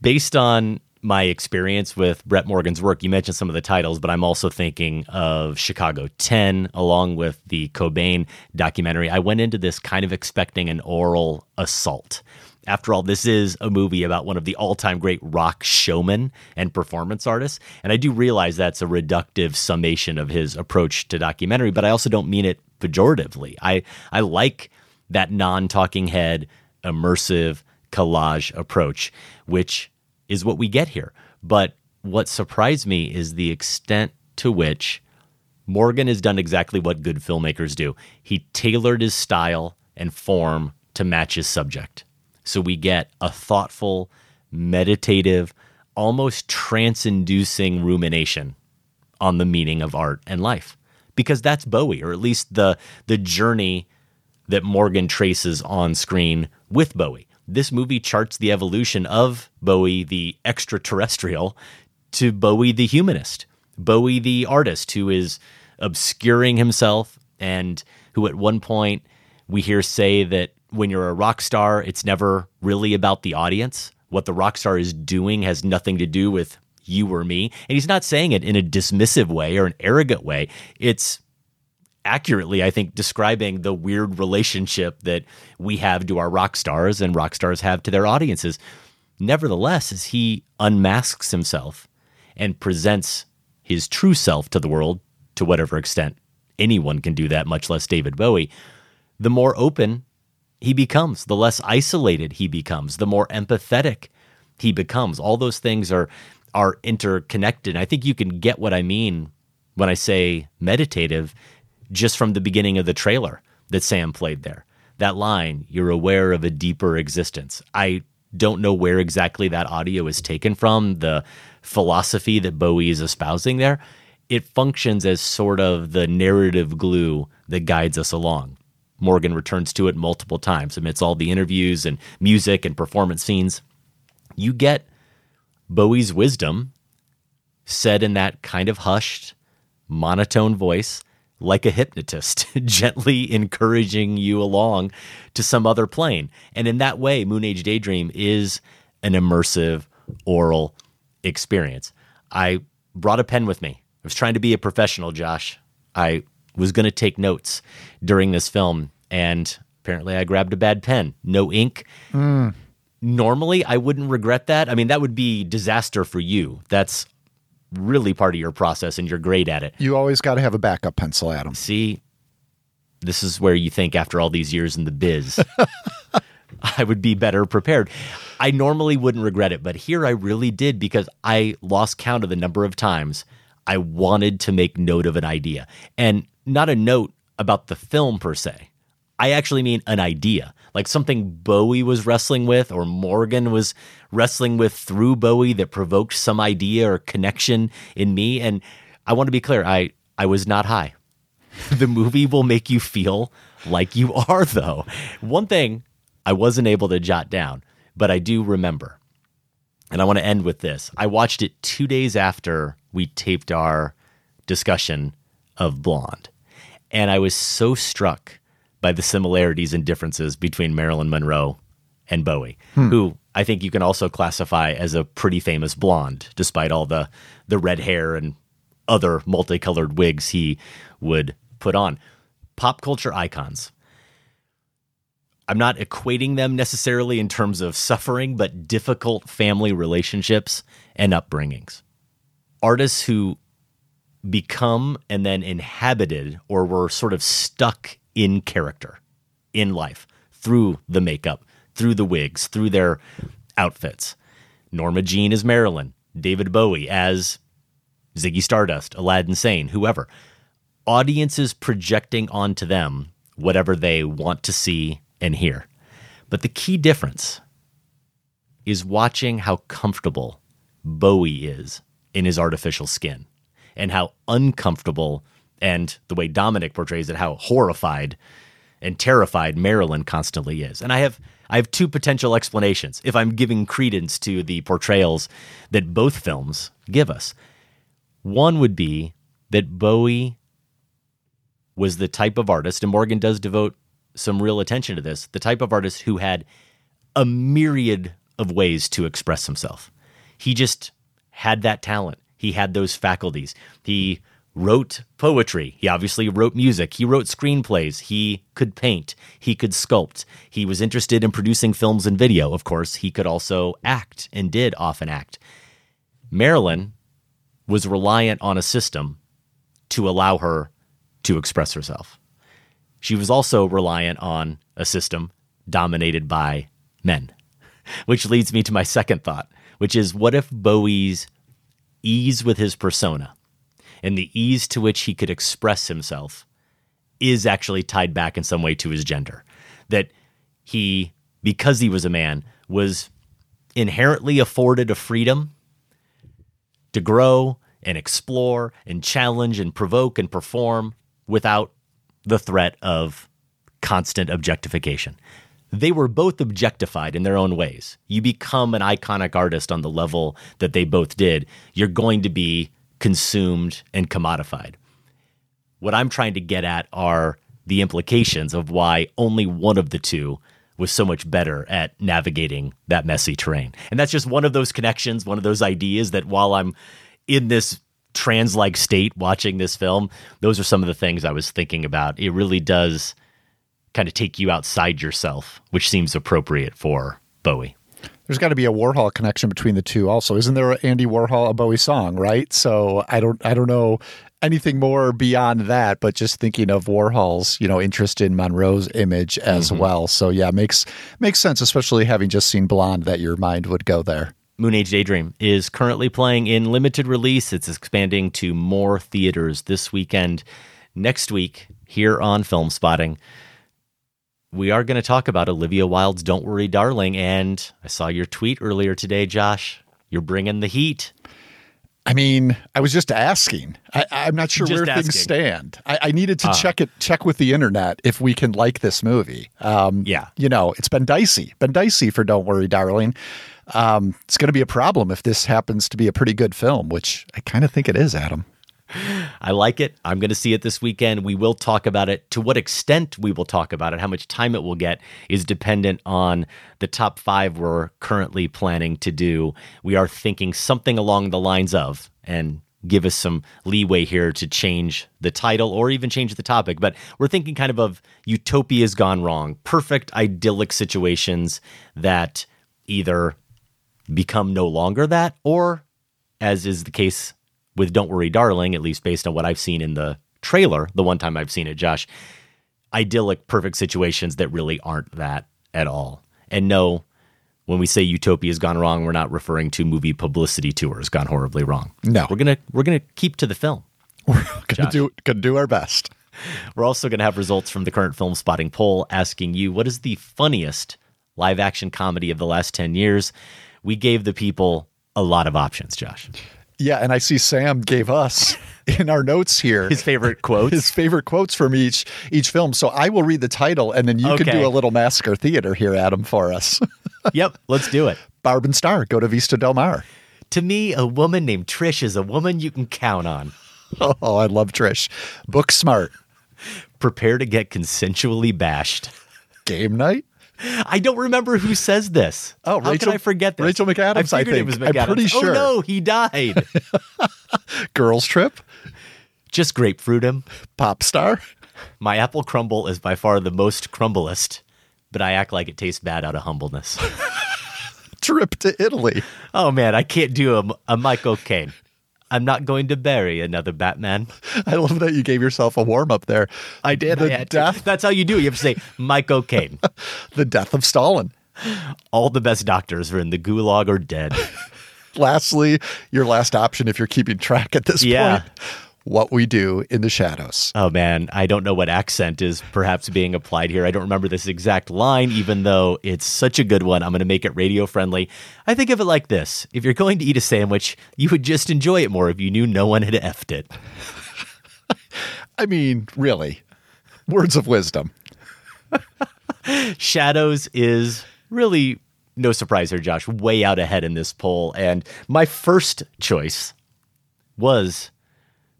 Based on my experience with Brett Morgen's work, you mentioned some of the titles, but I'm also thinking of Chicago 10 along with the Cobain documentary. I went into this kind of expecting an aural assault. After all, this is a movie about one of the all time great rock showmen and performance artists. And I do realize that's a reductive summation of his approach to documentary, but I also don't mean it pejoratively. I, I like that non talking head, immersive collage approach, which is what we get here. But what surprised me is the extent to which Morgen has done exactly what good filmmakers do. He tailored his style and form to match his subject. So we get a thoughtful, meditative, almost trance inducing rumination on the meaning of art and life. Because that's Bowie, or at least the, the journey that Morgen traces on screen with Bowie. This movie charts the evolution of Bowie, the extraterrestrial, to Bowie, the humanist, Bowie, the artist who is obscuring himself and who at one point we hear say that when you're a rock star, it's never really about the audience. What the rock star is doing has nothing to do with you or me. And he's not saying it in a dismissive way or an arrogant way. It's accurately, I think, describing the weird relationship that we have to our rock stars and rock stars have to their audiences. Nevertheless, as he unmasks himself and presents his true self to the world, to whatever extent anyone can do that, much less David Bowie, the more open he becomes, the less isolated he becomes, the more empathetic he becomes. All those things are are interconnected. I think you can get what I mean when I say meditative just from the beginning of the trailer that Sam played there. That line, you're aware of a deeper existence. I don't know where exactly that audio is taken from, the philosophy that Bowie is espousing there. It functions as sort of the narrative glue that guides us along. Morgen returns to it multiple times amidst all the interviews and music and performance scenes. You get Bowie's wisdom said in that kind of hushed, monotone voice, like a hypnotist, gently encouraging you along to some other plane. And in that way, Moonage Daydream is an immersive aural experience. I brought a pen with me. I was trying to be a professional, Josh. I was going to take notes during this film, and apparently I grabbed a bad pen. No ink. Mm. Normally, I wouldn't regret that. I mean, that would be disaster for you. That's really part of your process, and you're great at it. You always got to have a backup pencil, Adam. See, this is where you think after all these years in the biz, I would be better prepared. I normally wouldn't regret it, but here I really did because I lost count of the number of times I wanted to make note of an idea. And not a note about the film per se. I actually mean an idea, like something Bowie was wrestling with or Morgen was wrestling with through Bowie that provoked some idea or connection in me. And I want to be clear, I, I was not high. the movie will make you feel like you are, though. One thing I wasn't able to jot down, but I do remember. And I want to end with this. I watched it two days after we taped our discussion of Blonde. And I was so struck by the similarities and differences between Marilyn Monroe and Bowie, Hmm. who I think you can also classify as a pretty famous blonde, despite all the, the red hair and other multicolored wigs he would put on. Pop culture icons. I'm not equating them necessarily in terms of suffering, but difficult family relationships and upbringings. Artists who become and then inhabited or were sort of stuck in character in life through the makeup, through the wigs, through their outfits. Norma Jean as Marilyn, David Bowie as Ziggy Stardust, Aladdin Sane, whoever. Audiences projecting onto them whatever they want to see and hear. But the key difference is watching how comfortable Bowie is in his artificial skin and how uncomfortable and the way Dominik portrays it, how horrified and terrified Marilyn constantly is. And I have I have two potential explanations if I'm giving credence to the portrayals that both films give us. One would be that Bowie was the type of artist, and Morgen does devote some real attention to this, the type of artist who had a myriad of ways to express himself. He just had that talent. He had those faculties. He wrote poetry. He obviously wrote music. He wrote screenplays. He could paint. He could sculpt. He was interested in producing films and video. Of course, he could also act and did often act. Marilyn was reliant on a system to allow her to express herself. She was also reliant on a system dominated by men, which leads me to my second thought, which is what if Bowie's ease with his persona and the ease to which he could express himself is actually tied back in some way to his gender? That he, because he was a man, was inherently afforded a freedom to grow and explore and challenge and provoke and perform without the threat of constant objectification. They were both objectified in their own ways. You become an iconic artist on the level that they both did, you're going to be consumed and commodified. What I'm trying to get at are the implications of why only one of the two was so much better at navigating that messy terrain. And that's just one of those connections, one of those ideas that while I'm in this trans like state watching this film, those are some of the things I was thinking about. It really does kind of take you outside yourself, which seems appropriate for Bowie. There's got to be a Warhol connection between the two also. Isn't there an Andy Warhol a Bowie song, right? So I don't I don't know anything more beyond that, but just thinking of Warhol's, you know, interest in Monroe's image as Mhm. well. So yeah, makes makes sense, especially having just seen Blonde that your mind would go there. Moonage Daydream is currently playing in limited release. It's expanding to more theaters this weekend. Next week, here on Filmspotting, we are going to talk about Olivia Wilde's Don't Worry, Darling. And I saw your tweet earlier today, Josh. You're bringing the heat. I mean, I was just asking. I, I'm not sure Just where things stand. I, I needed to Ah. check it, check with the internet if we can like this movie. Um, yeah, you know, it's been dicey, been dicey for Don't Worry, Darling. Um, it's going to be a problem if this happens to be a pretty good film, which I kind of think it is, Adam. I like it. I'm going to see it this weekend. We will talk about it. To what extent we will talk about it, how much time it will get, is dependent on the top five we're currently planning to do. We are thinking something along the lines of, and give us some leeway here to change the title or even change the topic, but we're thinking kind of of utopia's gone wrong, perfect idyllic situations that either become no longer that or as is the case with Don't Worry Darling, at least based on what I've seen in the trailer, the one time I've seen it, Josh, idyllic, perfect situations that really aren't that at all. And no, when we say utopia's gone wrong, we're not referring to movie publicity tours gone horribly wrong. No. We're gonna we're gonna keep to the film. We're gonna do gonna do our best. We're also gonna have results from the current filmspotting poll asking you what is the funniest live action comedy of the last 10 years. We gave the people a lot of options, Josh. Yeah, and I see Sam gave us in our notes here his favorite quotes. His favorite quotes from each each film. So I will read the title, and then you can do a little massacre theater here, Adam, for us. yep, let's do it. Barb and Star, go to Vista Del Mar. To me, a woman named Trish is a woman you can count on. Oh, I love Trish. Book smart. Prepare to get consensually bashed. Game night. I don't remember who says this. Oh, How can I forget this? Rachel McAdams, I it think. was I'm pretty sure. Oh no, he died. Girls Trip. Just grapefruit him. Pop Star. My apple crumble is by far the most crumblest, but I act like it tastes bad out of humbleness. Trip to Italy. oh man, I can't do a, a Michael Caine. I'm not going to bury another Batman. I love that you gave yourself a warm up there. I did. The I had to. death, That's how you do. it. You have to say Mike O'Kane. the death of Stalin. All the best doctors are in the gulag or dead. Lastly, your last option if you're keeping track at this Yeah. point. What we do in the shadows. Oh man, I don't know what accent is perhaps being applied here. I don't remember this exact line, even though it's such a good one. I'm going to make it radio friendly. I think of it like this if you're going to eat a sandwich, you would just enjoy it more if you knew no one had effed it. I mean, really. Words of wisdom. Shadows is really no surprise here, Josh, way out ahead in this poll. And my first choice was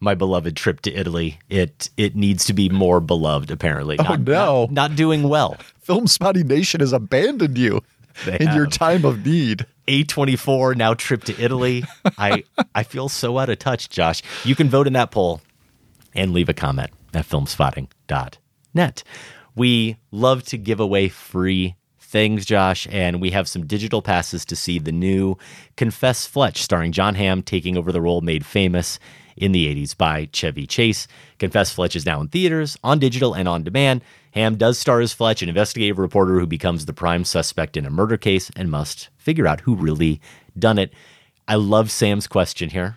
my beloved trip to Italy. It it needs to be more beloved, apparently. Oh, Not- no. Not, not doing well. Filmspotting Nation has abandoned you They in your time of need. A24 now trip to Italy. I I feel so out of touch, Josh. You can vote in that poll and leave a comment at filmspotting.net. We love to give away free things, Josh, and we have some digital passes to see the new Confess Fletch starring Jon Hamm taking over the role made famous in the 80s by Chevy Chase. Confess Fletch is now in theaters, on digital, and on demand. Hamm does star as Fletch, an investigative reporter who becomes the prime suspect in a murder case and must figure out who really done it. I love Sam's question here.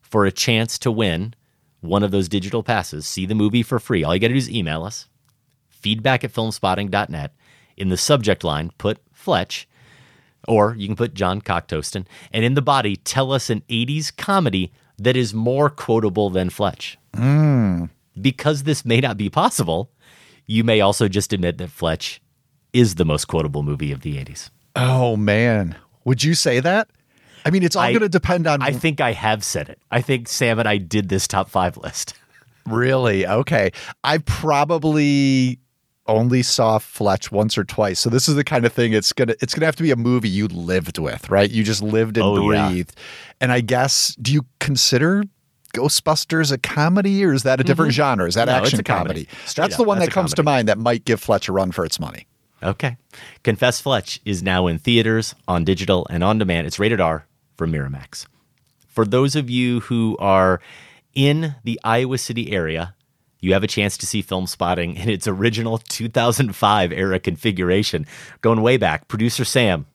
For a chance to win one of those digital passes, see the movie for free. All you got to do is email us, feedback at filmspotting.net. In the subject line, put Fletch, or you can put John Cocktoaston, and in the body, tell us an 80s comedy that is more quotable than Fletch. Mm. Because this may not be possible, you may also just admit that Fletch is the most quotable movie of the 80s. Oh, man. Would you say that? I mean, it's all going to depend on. I think I have said it. I think Sam and I did this top five list. Really? Okay. I probably only saw Fletch once or twice. So this is the kind of thing it's gonna it's gonna have to be a movie you lived with, right? You just lived and Oh, yeah. breathed. And I guess do you consider Ghostbusters a comedy or is that a different Mhm. genre? Is that No, it's action a comedy. comedy? That's up, the one that's that a comes to mind that might give Fletch a run for its money. Okay. Confess Fletch is now in theaters, on digital, and on demand. It's rated R for Miramax. For those of you who are in the Iowa City area, you have a chance to see Filmspotting in its original 2005 era configuration. Going way back, producer Sam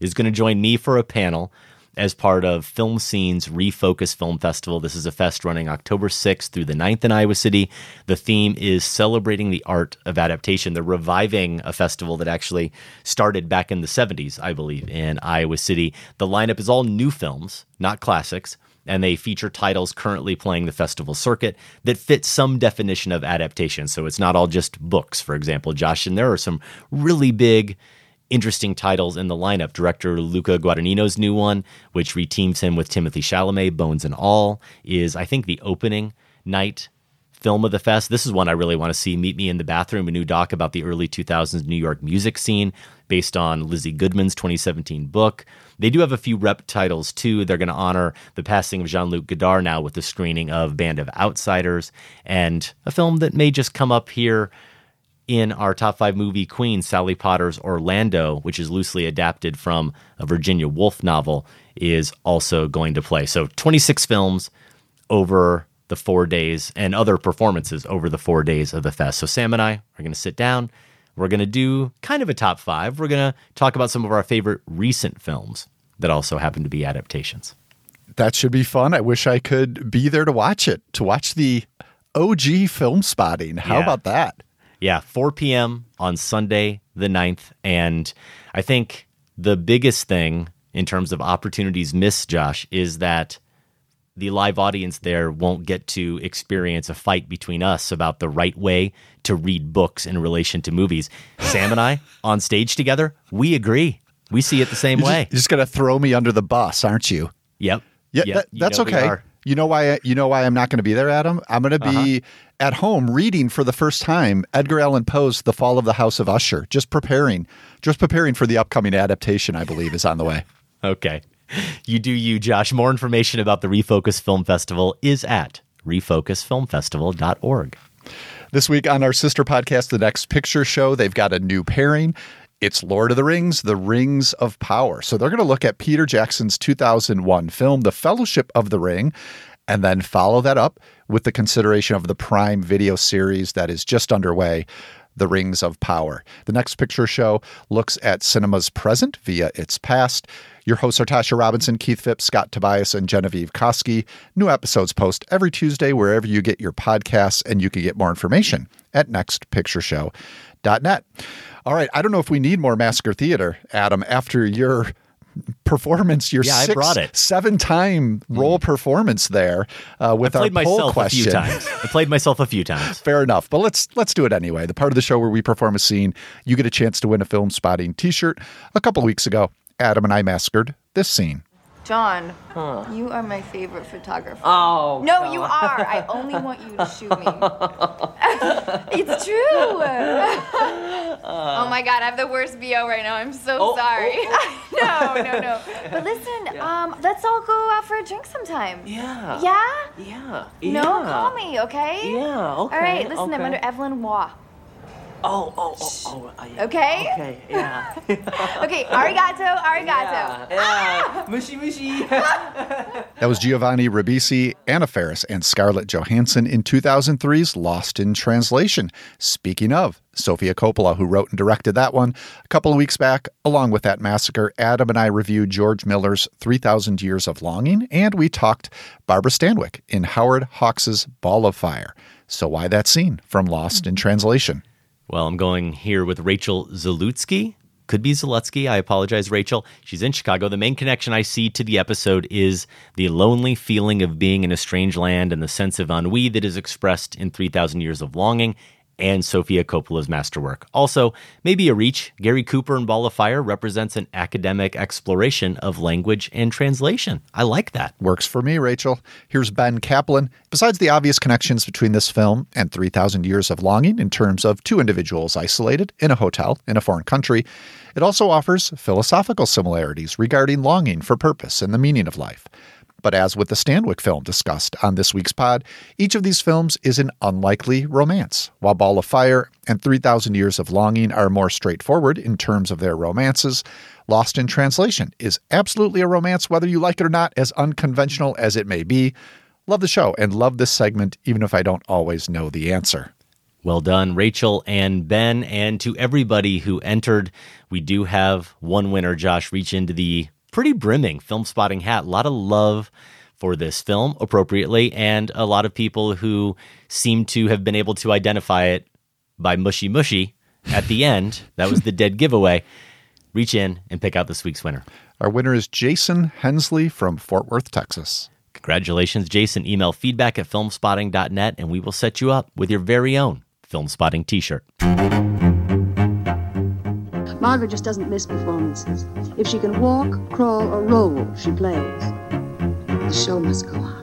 is going to join me for a panel as part of Film Scene's Refocus Film Festival. This is a fest running October 6th through the 9th in Iowa City. The theme is celebrating the art of adaptation. They're reviving a festival that actually started back in the 70s, I believe, in Iowa City. The lineup is all new films, not classics and they feature titles currently playing the festival circuit that fit some definition of adaptation. So it's not all just books, for example, Josh. And there are some really big, interesting titles in the lineup. Director Luca Guadagnino's new one, which reteams him with Timothée Chalamet, Bones and All, is, I think, the opening night film of the fest. This is one I really want to see. Meet Me in the Bathroom, a new doc about the early 2000s New York music scene based on Lizzie Goodman's 2017 book. They do have a few rep titles too. They're going to honor the passing of Jean Luc Godard now with the screening of Band of Outsiders and a film that may just come up here in our top five movie queen, Sally Potter's Orlando, which is loosely adapted from a Virginia Woolf novel, is also going to play. So 26 films over the four days and other performances over the four days of the fest. So Sam and I are going to sit down. We're going to do kind of a top five. We're going to talk about some of our favorite recent films that also happen to be adaptations. That should be fun. I wish I could be there to watch it, to watch the OG filmspotting. How Yeah. about that? Yeah, 4 p.m. on Sunday, the 9th. And I think the biggest thing in terms of opportunities missed, Josh, is that the live audience there won't get to experience a fight between us about the right way to read books in relation to movies. Sam and I on stage together, we agree. We see it the same You're way. Just, you're just going to throw me under the bus, aren't you? Yep. Yeah, Yep. that, You that's know okay. You know why? You know why I'm not going to be there, Adam. I'm going to be Uh-huh. at home reading for the first time Edgar Allan Poe's *The Fall of the House of Usher*. Just preparing, just preparing for the upcoming adaptation. I believe is on the way. Okay. You do you, Josh. More information about the Refocus Film Festival is at refocusfilmfestival.org. This week on our sister podcast, The Next Picture Show, they've got a new pairing. It's Lord of the Rings, The Rings of Power. So they're going to look at Peter Jackson's 2001 film, The Fellowship of the Ring, and then follow that up with the consideration of the Prime video series that is just underway. The Rings of Power. The next picture show looks at cinema's present via its past. Your hosts are Tasha Robinson, Keith Phipps, Scott Tobias, and Genevieve Koski. New episodes post every Tuesday wherever you get your podcasts, and you can get more information at nextpictureshow.net. All right, I don't know if we need more Massacre Theater, Adam, after your performance, your Yeah, I six, brought it. seven time role performance there uh, with I played our poll myself question. a few times. I played myself a few times. Fair enough, but let's let's do it anyway. The part of the show where we perform a scene, you get a chance to win a filmspotting T-shirt. A couple weeks ago, Adam and I massacred this scene. John, you are my favorite photographer. Oh, No, God. you are. I only want you to shoot me. it's true. oh my God, I have the worst BO right now. I'm so Oh, sorry. no, no, no. But listen, um, let's all go out for a drink sometime. Yeah. Yeah? Yeah. No, yeah. call me, okay? Yeah, okay, All right, listen, I'm under Evelyn Waugh. Oh, oh, oh, oh. uh, yeah. Okay? Okay, yeah. Okay, arigato, arigato. Yeah. Mushy, mushy. That was Giovanni Ribisi, Anna Faris, and Scarlett Johansson in 2003's Lost in Translation. Speaking of, Sofia Coppola, who wrote and directed that one, a couple of weeks back, along with that massacre, Adam and I reviewed George Miller's 3,000 Years of Longing, and we talked Barbara Stanwyck in Howard Hawks's Ball of Fire. So why that scene from Lost in Translation? Well, I'm going here with Rachel Zalutsky. Could be Zalutsky. I apologize, Rachel. She's in Chicago. The main connection I see to the episode is the lonely feeling of being in a strange land and the sense of ennui that is expressed in 3,000 Years of Longing and Sofia Coppola's masterwork. Also, maybe a reach. Gary Cooper in Ball of Fire represents an academic exploration of language and translation. I like that. Works for me, Rachel. Here's Ben Kaplan. Besides the obvious connections between this film and 3,000 Years of Longing in terms of two individuals isolated in a hotel in a foreign country, it also offers philosophical similarities regarding longing for purpose and the meaning of life. But as with the Stanwyck film discussed on this week's pod, each of these films is an unlikely romance. While Ball of Fire and 3,000 Years of Longing are more straightforward in terms of their romances, Lost in Translation is absolutely a romance, whether you like it or not, as unconventional as it may be. Love the show and love this segment, even if I don't always know the answer. Well done, Rachel and Ben. And to everybody who entered, we do have one winner, Josh. Reach into the pretty brimming filmspotting hat. A lot of love for this film, appropriately, and a lot of people who seem to have been able to identify it by mushy mushy at the end. That was the dead giveaway. Reach in and pick out this week's winner. Our winner is Jason Hensley from Fort Worth, Texas. Congratulations, Jason. Email feedback at filmspotting.net and we will set you up with your very own Filmspotting t shirt. Margot just doesn't miss performances. If she can walk, crawl, or roll, she plays. The show must go on.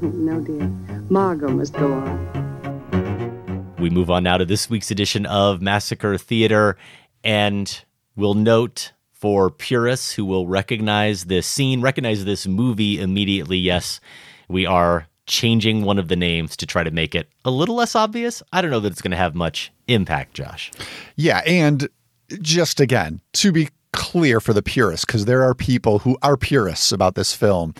No, dear. Margot must go on. We move on now to this week's edition of Massacre Theater, and we'll note for purists who will recognize this scene, recognize this movie immediately, yes, we are changing one of the names to try to make it a little less obvious. I don't know that it's going to have much impact, Josh. Yeah, and just again, to be clear for the purists, because there are people who are purists about this film.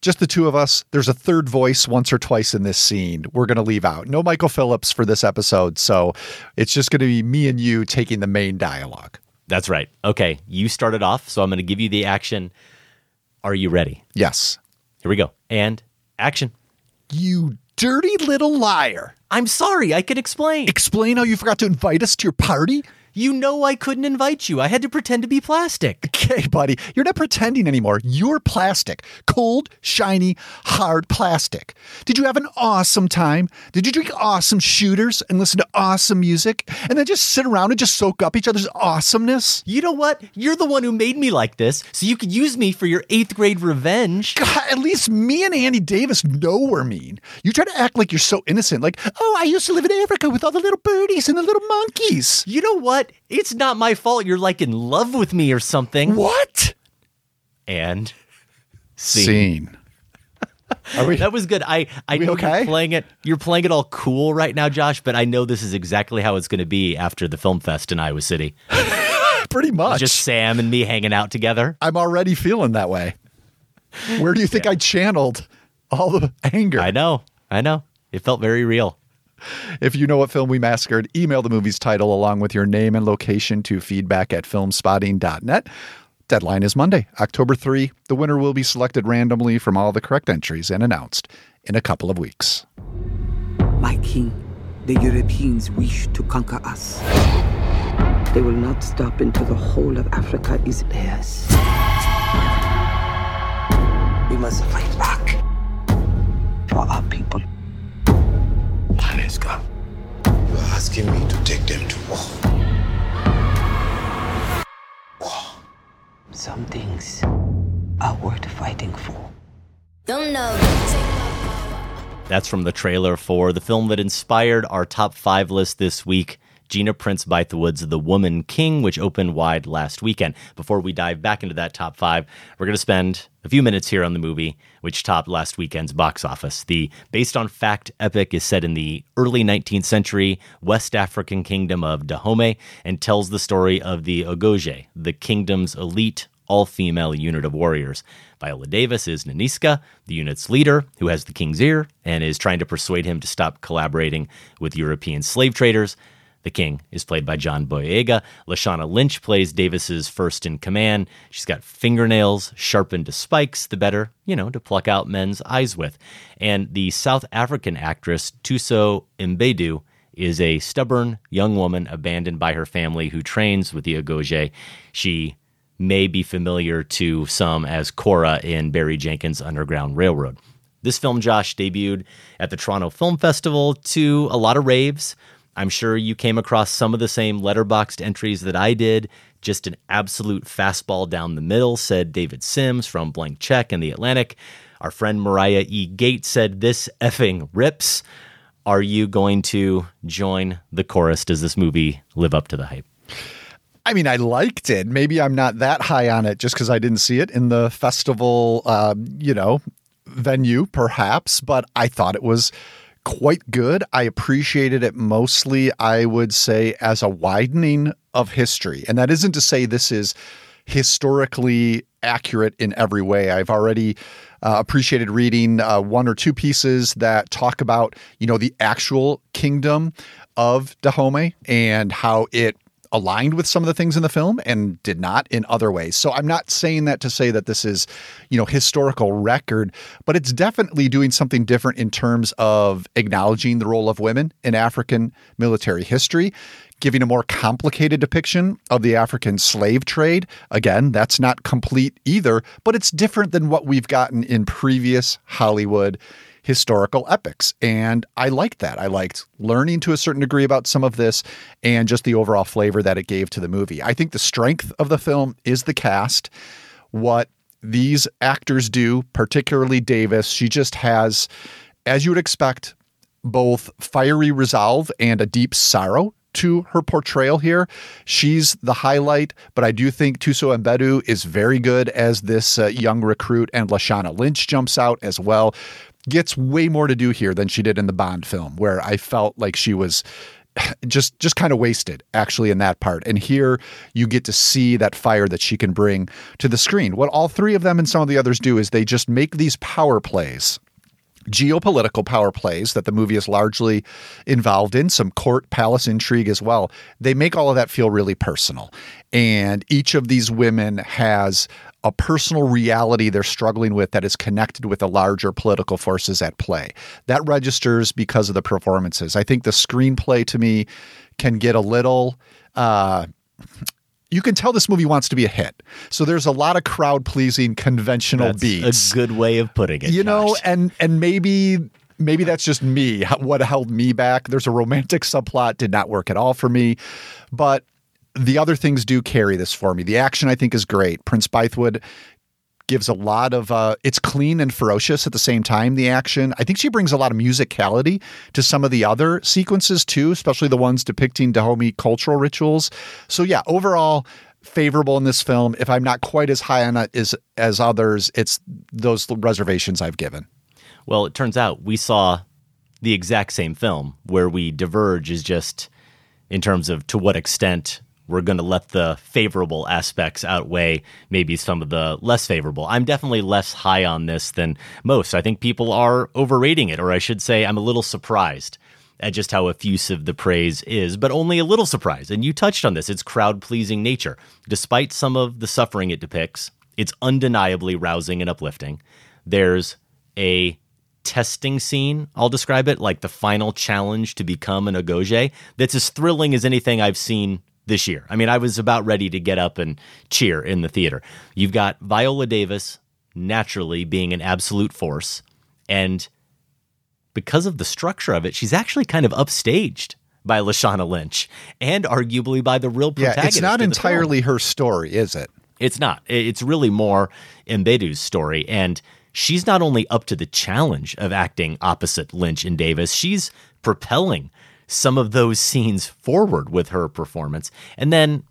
Just the two of us. There's a third voice once or twice in this scene. We're going to leave out. No Michael Phillips for this episode. So it's just going to be me and you taking the main dialogue. That's right. Okay, you started off, so I'm going to give you the action. Are you ready? Yes. Here we go. And action. You dirty little liar. I'm sorry, I can explain. Explain how you forgot to invite us to your party? You know I couldn't invite you. I had to pretend to be plastic. Okay, buddy, you're not pretending anymore. You're plastic. Cold, shiny, hard plastic. Did you have an awesome time? Did you drink awesome shooters and listen to awesome music and then just sit around and just soak up each other's awesomeness? You know what? You're the one who made me like this, so you could use me for your eighth grade revenge. God, at least me and Andy Davis know we're mean. You try to act like you're so innocent, like, oh, I used to live in Africa with all the little birdies and the little monkeys. You know what? It's not my fault you're like in love with me or something. What? And scene. Scene. Are we? That was good. I I know okay? you're playing it. You're playing it all cool right now, Josh. But I know this is exactly how it's going to be after the film fest in Iowa City. Pretty much. Just Sam and me hanging out together. I'm already feeling that way. Where do you think I channeled all the anger? I know. I know. It felt very real. If you know what film we massacred, email the movie's title along with your name and location to feedback at filmspotting.net. Deadline is Monday, October 3. The winner will be selected randomly from all the correct entries and announced in a couple of weeks. My king, the Europeans wish to conquer us. They will not stop until the whole of Africa is theirs. We must fight back for our people. Nanisca, you're asking me to take them to war. Some things are worth fighting for. Don't know. That's from the trailer for the film that inspired our top five list this week. Gina Prince Bythewood's The Woman King, which opened wide last weekend. Before we dive back into that top five, we're going to spend a few minutes here on the movie, which topped last weekend's box office. The based on fact epic is set in the early 19th century West African kingdom of Dahomey and tells the story of the Agojie, the kingdom's elite all female unit of warriors. Viola Davis is Nanisca, the unit's leader, who has the king's ear and is trying to persuade him to stop collaborating with European slave traders. The king is played by John Boyega. Lashana Lynch plays Davis's first in command. She's got fingernails sharpened to spikes, the better, you know, to pluck out men's eyes with. And the South African actress Thuso Mbedu is a stubborn young woman abandoned by her family who trains with the Agojie. She may be familiar to some as Cora in Barry Jenkins' Underground Railroad. This film, Josh, debuted at the Toronto Film Festival to a lot of raves. I'm sure you came across some of the same Letterboxd entries that I did. Just an absolute fastball down the middle, said David Sims from Blank Check and The Atlantic. Our friend Marya E. Gates said, This effing rips. Are you going to join the chorus? Does this movie live up to the hype? I mean, I liked it. Maybe I'm not that high on it just because I didn't see it in the festival, uh, you know, venue, perhaps, but I thought it was quite good. I appreciated it mostly, I would say, as a widening of history. And that isn't to say this is historically accurate in every way. I've already uh, appreciated reading uh, one or two pieces that talk about, you know, the actual kingdom of Dahomey and how it aligned with some of the things in the film and did not in other ways. So I'm not saying that to say that this is, you know, historical record, but it's definitely doing something different in terms of acknowledging the role of women in African military history. Giving a more complicated depiction of the African slave trade. Again, that's not complete either, but it's different than what we've gotten in previous Hollywood historical epics. And I liked that. I liked learning to a certain degree about some of this and just the overall flavor that it gave to the movie. I think the strength of the film is the cast. What these actors do, particularly Davis, she just has, as you would expect, both fiery resolve and a deep sorrow to her portrayal here. She's the highlight, but I do think Thuso Mbedu is very good as this uh, young recruit, and Lashana Lynch jumps out as well. Gets way more to do here than she did in the Bond film, where I felt like she was just just kind of wasted actually in that part and here you get to see that fire that she can bring to the screen what all three of them and some of the others do is they just make these power plays geopolitical power plays that the movie is largely involved in, some court palace intrigue as well. They make all of that feel really personal. And each of these women has a personal reality they're struggling with that is connected with the larger political forces at play. That registers because of the performances. I think the screenplay to me can get a little. Uh, you can tell this movie wants to be a hit. So there's a lot of crowd pleasing conventional That's beats. a good way of putting it. you know, Josh. and and maybe maybe that's just me. What held me back? There's a romantic subplot did not work at all for me, but the other things do carry this for me. The action I think is great. Prince Bythewood gives a lot of uh, it's clean and ferocious at the same time the action i think she brings a lot of musicality to some of the other sequences too especially the ones depicting dahomey cultural rituals so yeah overall favorable in this film if i'm not quite as high on it as as others it's those reservations i've given Well, it turns out we saw the exact same film where we diverge is just in terms of to what extent we're going to let the favorable aspects outweigh maybe some of the less favorable. I'm definitely less high on this than most. I think people are overrating it, or I should say, I'm a little surprised at just how effusive the praise is, but only a little surprised. And you touched on this its crowd pleasing nature. Despite some of the suffering it depicts, it's undeniably rousing and uplifting. There's a testing scene, I'll describe it like the final challenge to become an Agojie, that's as thrilling as anything I've seen this year. I mean, I was about ready to get up and cheer in the theater. You've got Viola Davis naturally being an absolute force. And because of the structure of it, she's actually kind of upstaged by Lashana Lynch and arguably by the real protagonist. Yeah, it's not the film. entirely her story, is it? It's not. It's really more Mbedu's story. And she's not only up to the challenge of acting opposite Lynch and Davis, she's propelling some of those scenes forward with her performance. And then,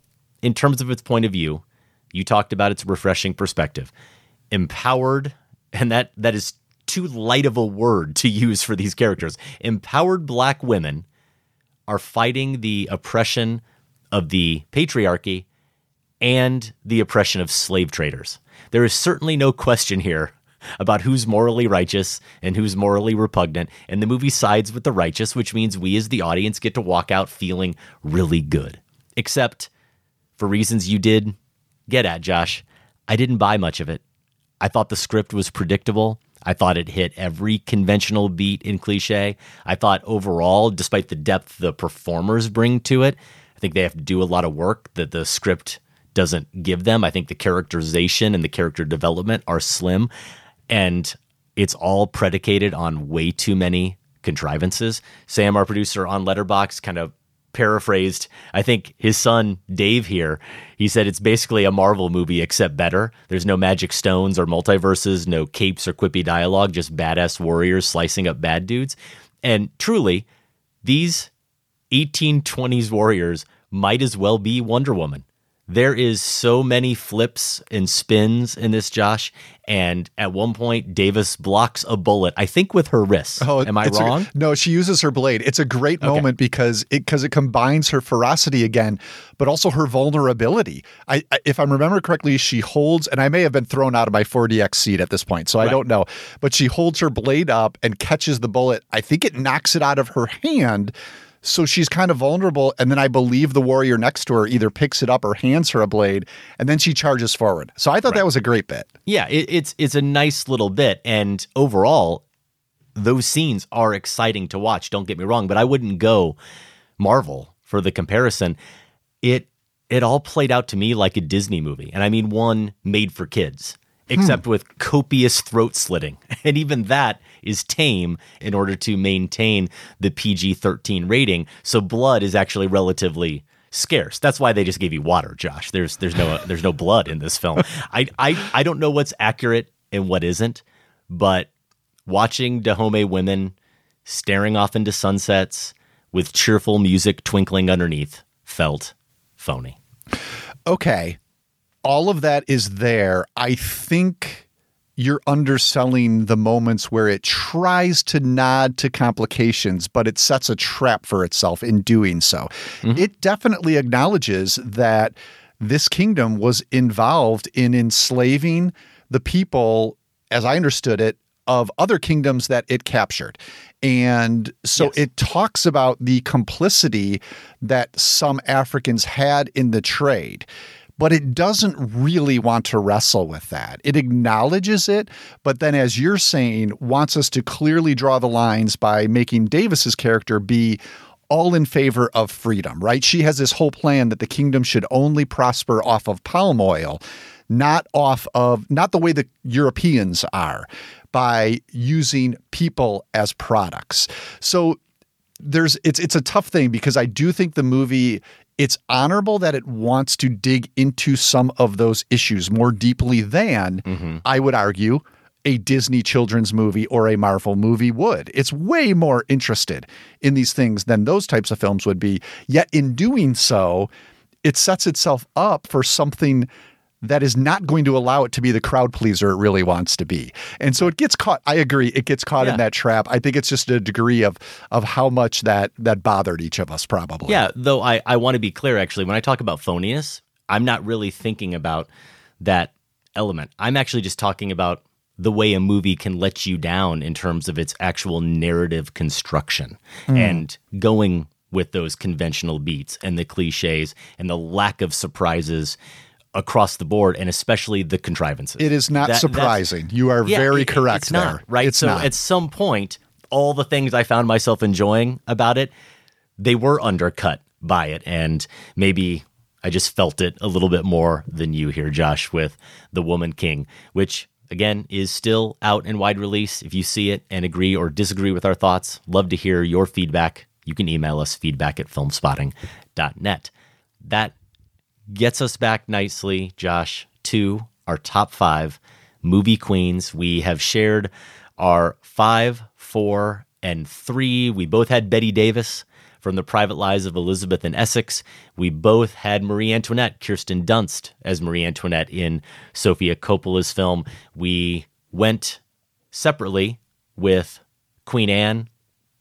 in terms of its point of view, you talked about its refreshing perspective. Empowered, and that that is too light of a word to use for these characters. Empowered black women are fighting the oppression of the patriarchy and the oppression of slave traders. There is certainly no question here about who's morally righteous and who's morally repugnant, and the movie sides with the righteous, which means we as the audience get to walk out feeling really good. Except for reasons you did get at, Josh, I didn't buy much of it. I thought the script was predictable. I thought it hit every conventional beat in cliche. I thought overall, despite the depth the performers bring to it, I think they have to do a lot of work that the script doesn't give them. I think the characterization and the character development are slim, and it's all predicated on way too many contrivances. Sam, our producer on Letterboxd, kind of paraphrased. I think his son Dave here. He said it's basically a Marvel movie except better. There's no magic stones or multiverses, no capes or quippy dialogue, just badass warriors slicing up bad dudes. And truly, these 1820s warriors might as well be Wonder Woman. There is so many flips and spins in this, Josh. And at one point, Davis blocks a bullet. I think with her wrist. Oh, am I It's a- wrong? no, she uses her blade. It's a great moment because it because it combines her ferocity again, but also her vulnerability. I, I if I remember correctly, she holds, and I may have been thrown out of my 4DX seat at this point, so I don't know. But she holds her blade up and catches the bullet. I think it knocks it out of her hand. So she's kind of vulnerable, and then I believe the warrior next to her either picks it up or hands her a blade, and then she charges forward. So I thought that was a great bit. Yeah, it, it's it's a nice little bit, and overall, those scenes are exciting to watch. Don't get me wrong, but I wouldn't go Marvel for the comparison. It it all played out to me like a Disney movie, and I mean one made for kids, except hmm. with copious throat slitting, and even that is tame in order to maintain the PG thirteen rating. So blood is actually relatively scarce. That's why they just gave you water, Josh. There's there's no there's no blood in this film. I I I don't know what's accurate and what isn't, but watching Dahomey women staring off into sunsets with cheerful music twinkling underneath felt phony. okay, all of that is there. I think you're underselling the moments where it tries to nod to complications, but it sets a trap for itself in doing so. Mm-hmm. It definitely acknowledges that this kingdom was involved in enslaving the people, as I understood it, of other kingdoms that it captured. And so it talks about the complicity that some Africans had in the trade. But it doesn't really want to wrestle with that. It acknowledges it, but then, as you're saying, wants us to clearly draw the lines by making Davis's character be all in favor of freedom, right? She has this whole plan that the kingdom should only prosper off of palm oil, not off of, not the way the Europeans are, by using people as products. So there's it's it's a tough thing because I do think the movie it's honorable that it wants to dig into some of those issues more deeply than mm-hmm. I would argue a Disney children's movie or a Marvel movie would. It's way more interested in these things than those types of films would be. Yet in doing so, it sets itself up for something that is not going to allow it to be the crowd pleaser it really wants to be. And so it gets caught I agree it gets caught Yeah. in that trap. I think it's just a degree of of how much that that bothered each of us probably. Yeah, though I, I want to be clear actually, when I talk about phoniness, I'm not really thinking about that element. I'm actually just talking about the way a movie can let you down in terms of its actual narrative construction Mm. and going with those conventional beats and the cliches and the lack of surprises across the board and especially the contrivances. It is not That- surprising. You are Yeah, very it- correct it's not, there. right? It's so not. at some point, all the things I found myself enjoying about it, they were undercut by it. And maybe I just felt it a little bit more than you here, Josh, with The Woman King, which again is still out in wide release. If you see it and agree or disagree with our thoughts, love to hear your feedback. You can email us feedback at filmspotting.net. That gets us back nicely, Josh, to our top five movie queens. We have shared our five, four, and three. We both had Bette Davis from The Private Lives of Elizabeth and Essex. We both had Marie Antoinette, Kirsten Dunst as Marie Antoinette in Sofia Coppola's film. We went separately with Queen Anne.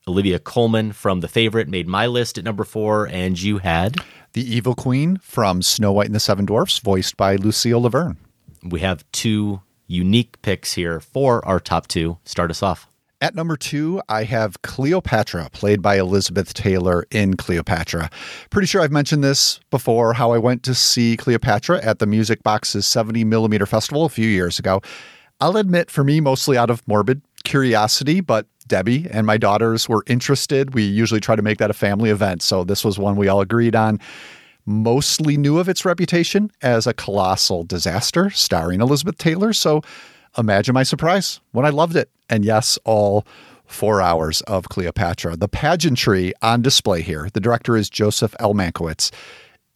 Olivia Colman from The Favorite made my list at number four, and you had the Evil Queen from Snow White and the Seven Dwarfs, voiced by Lucille La Verne. We have two unique picks here for our top two. Start us off. At number two, I have Cleopatra, played by Elizabeth Taylor in Cleopatra. Pretty sure I've mentioned this before how I went to see Cleopatra at the Music Box's 70 millimeter festival a few years ago. I'll admit, for me, mostly out of morbid curiosity, but Debbie and my daughters were interested. We usually try to make that a family event, so this was one we all agreed on. Mostly knew of its reputation as a colossal disaster starring Elizabeth Taylor, so imagine my surprise when I loved it. And yes, all four hours of Cleopatra. The pageantry on display here. The director is Joseph L. Mankiewicz.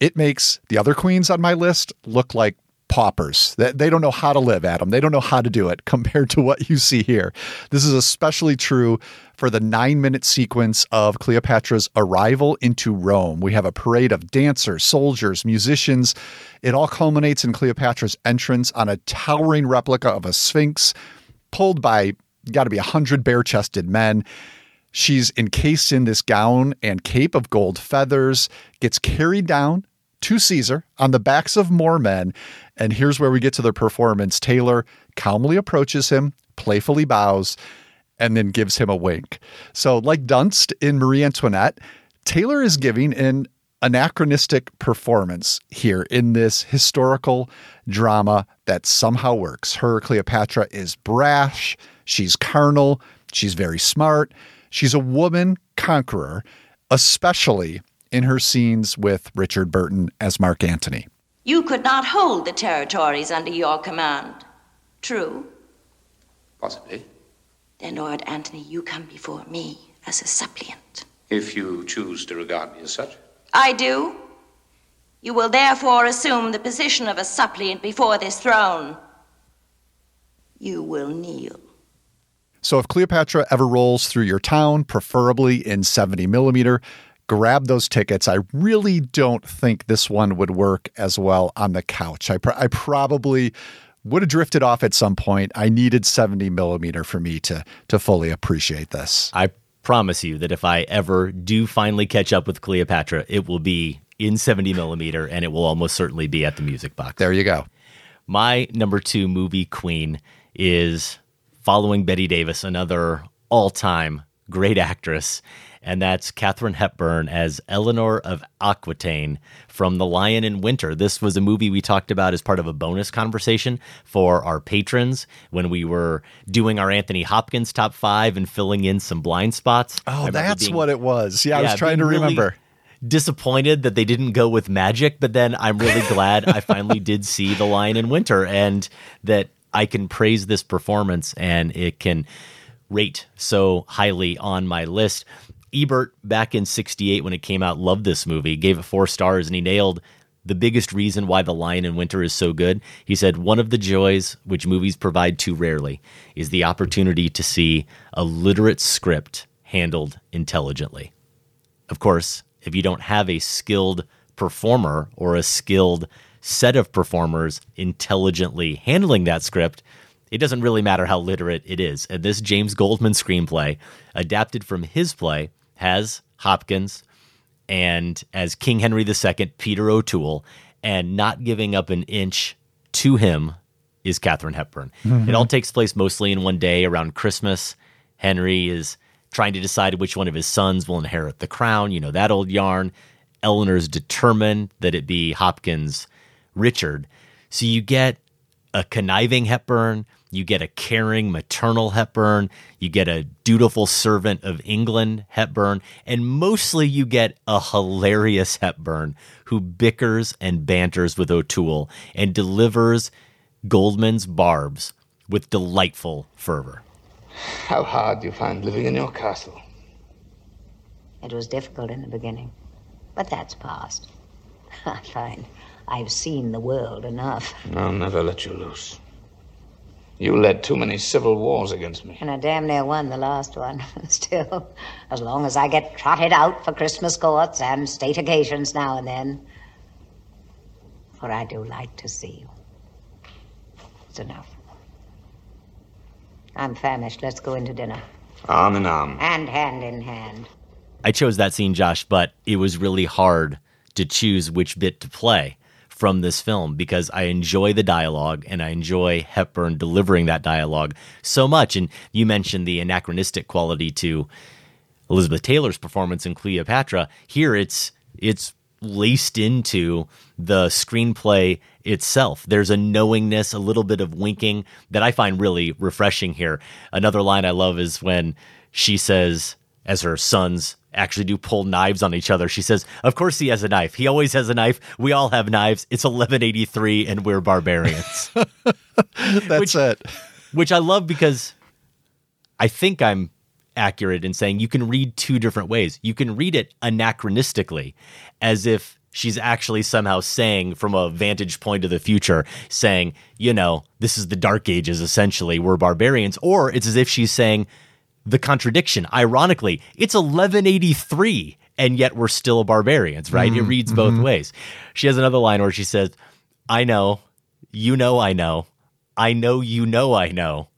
It makes the other queens on my list look like paupers. They, don't know how to live, Adam. They don't know how to do it compared to what you see here. This is especially true for the nine minute sequence of Cleopatra's arrival into Rome. We have a parade of dancers, soldiers, musicians. It all culminates in Cleopatra's entrance on a towering replica of a sphinx pulled by got to be a hundred bare chested men. She's encased in this gown and cape of gold feathers, gets carried down to Caesar on the backs of more men. And here's where we get to the performance. Taylor calmly approaches him, playfully bows, and then gives him a wink. So, like Dunst in Marie Antoinette, Taylor is giving an anachronistic performance here in this historical drama that somehow works. Her Cleopatra is brash, she's carnal, she's very smart, she's a woman conqueror, especially in her scenes with Richard Burton as Mark Antony. You could not hold the territories under your command. True? Possibly. Then, Lord Antony, you come before me as a suppliant. If you choose to regard me as such. I do. You will therefore assume the position of a suppliant before this throne. You will kneel. So if Cleopatra ever rolls through your town, preferably in 70 millimeter, grab those tickets. I really don't think this one would work as well on the couch. I, pr- I probably would have drifted off at some point. I needed 70 millimeter for me to to fully appreciate this. I promise you that if I ever do finally catch up with Cleopatra, it will be in 70 millimeter and it will almost certainly be at the music box. There you go. My number two movie queen is following Bette Davis, another all time great actress. And that's Katharine Hepburn as Eleanor of Aquitaine from The Lion in Winter. This was a movie we talked about as part of a bonus conversation for our patrons when we were doing our Anthony Hopkins top five and filling in some blind spots. Oh, that's being- what it was. Yeah, I was trying to being really remember. disappointed that they didn't go with magic, but then I'm really glad I finally did see The Lion in Winter and that I can praise this performance and it can rate so highly on my list. Ebert, back in 68 when it came out, loved this movie, gave it four stars, and he nailed the biggest reason why The Lion in Winter is so good. He said, One of the joys which movies provide too rarely is the opportunity to see a literate script handled intelligently. Of course, if you don't have a skilled performer or a skilled set of performers intelligently handling that script, it doesn't really matter how literate it is. And this James Goldman screenplay, adapted from his play, has Hopkins and as King Henry II, Peter O'Toole, and not giving up an inch to him is Katharine Hepburn. Mhm. It all takes place mostly in one day around Christmas. Henry is trying to decide which one of his sons will inherit the crown. You know, that old yarn. Eleanor's determined that it be Hopkins Richard. So you get a conniving Hepburn, you get a caring maternal Hepburn, you get a dutiful servant of England Hepburn, and mostly you get a hilarious Hepburn who bickers and banters with O'Toole and delivers Goldman's barbs with delightful fervor. How hard do you find living in your castle? It was difficult in the beginning, but that's past. I find I've seen the world enough. I'll never let you loose. You led too many civil wars against me. And I damn near won the last one. Still, as long as I get trotted out for Christmas courts and state occasions now and then. For I do like to see you. It's enough. I'm famished. Let's go into dinner. Arm in arm. And hand in hand. I chose that scene, Josh, but it was really hard to choose which bit to play from this film because I enjoy the dialogue and I enjoy Hepburn delivering that dialogue so much. And you mentioned the anachronistic quality to Elizabeth Taylor's performance in Cleopatra. Here it's it's laced into the screenplay itself. There's a knowingness, a little bit of winking that I find really refreshing here. Another line I love is when she says, as her sons actually do pull knives on each other, she says, Of course he has a knife. He always has a knife. We all have knives. It's 1183 and we're barbarians. That's which, it. Which I love because I think I'm accurate in saying you can read two different ways. You can read it anachronistically, as if she's actually somehow saying from a vantage point of the future, saying, you know, this is the dark ages, essentially, we're barbarians. Or it's as if she's saying the contradiction. Ironically, it's 1183 and yet we're still barbarians, right? it Mhm, reads both mhm. ways. She has another line where she says, I know, you know, I know, I know, you know, I know.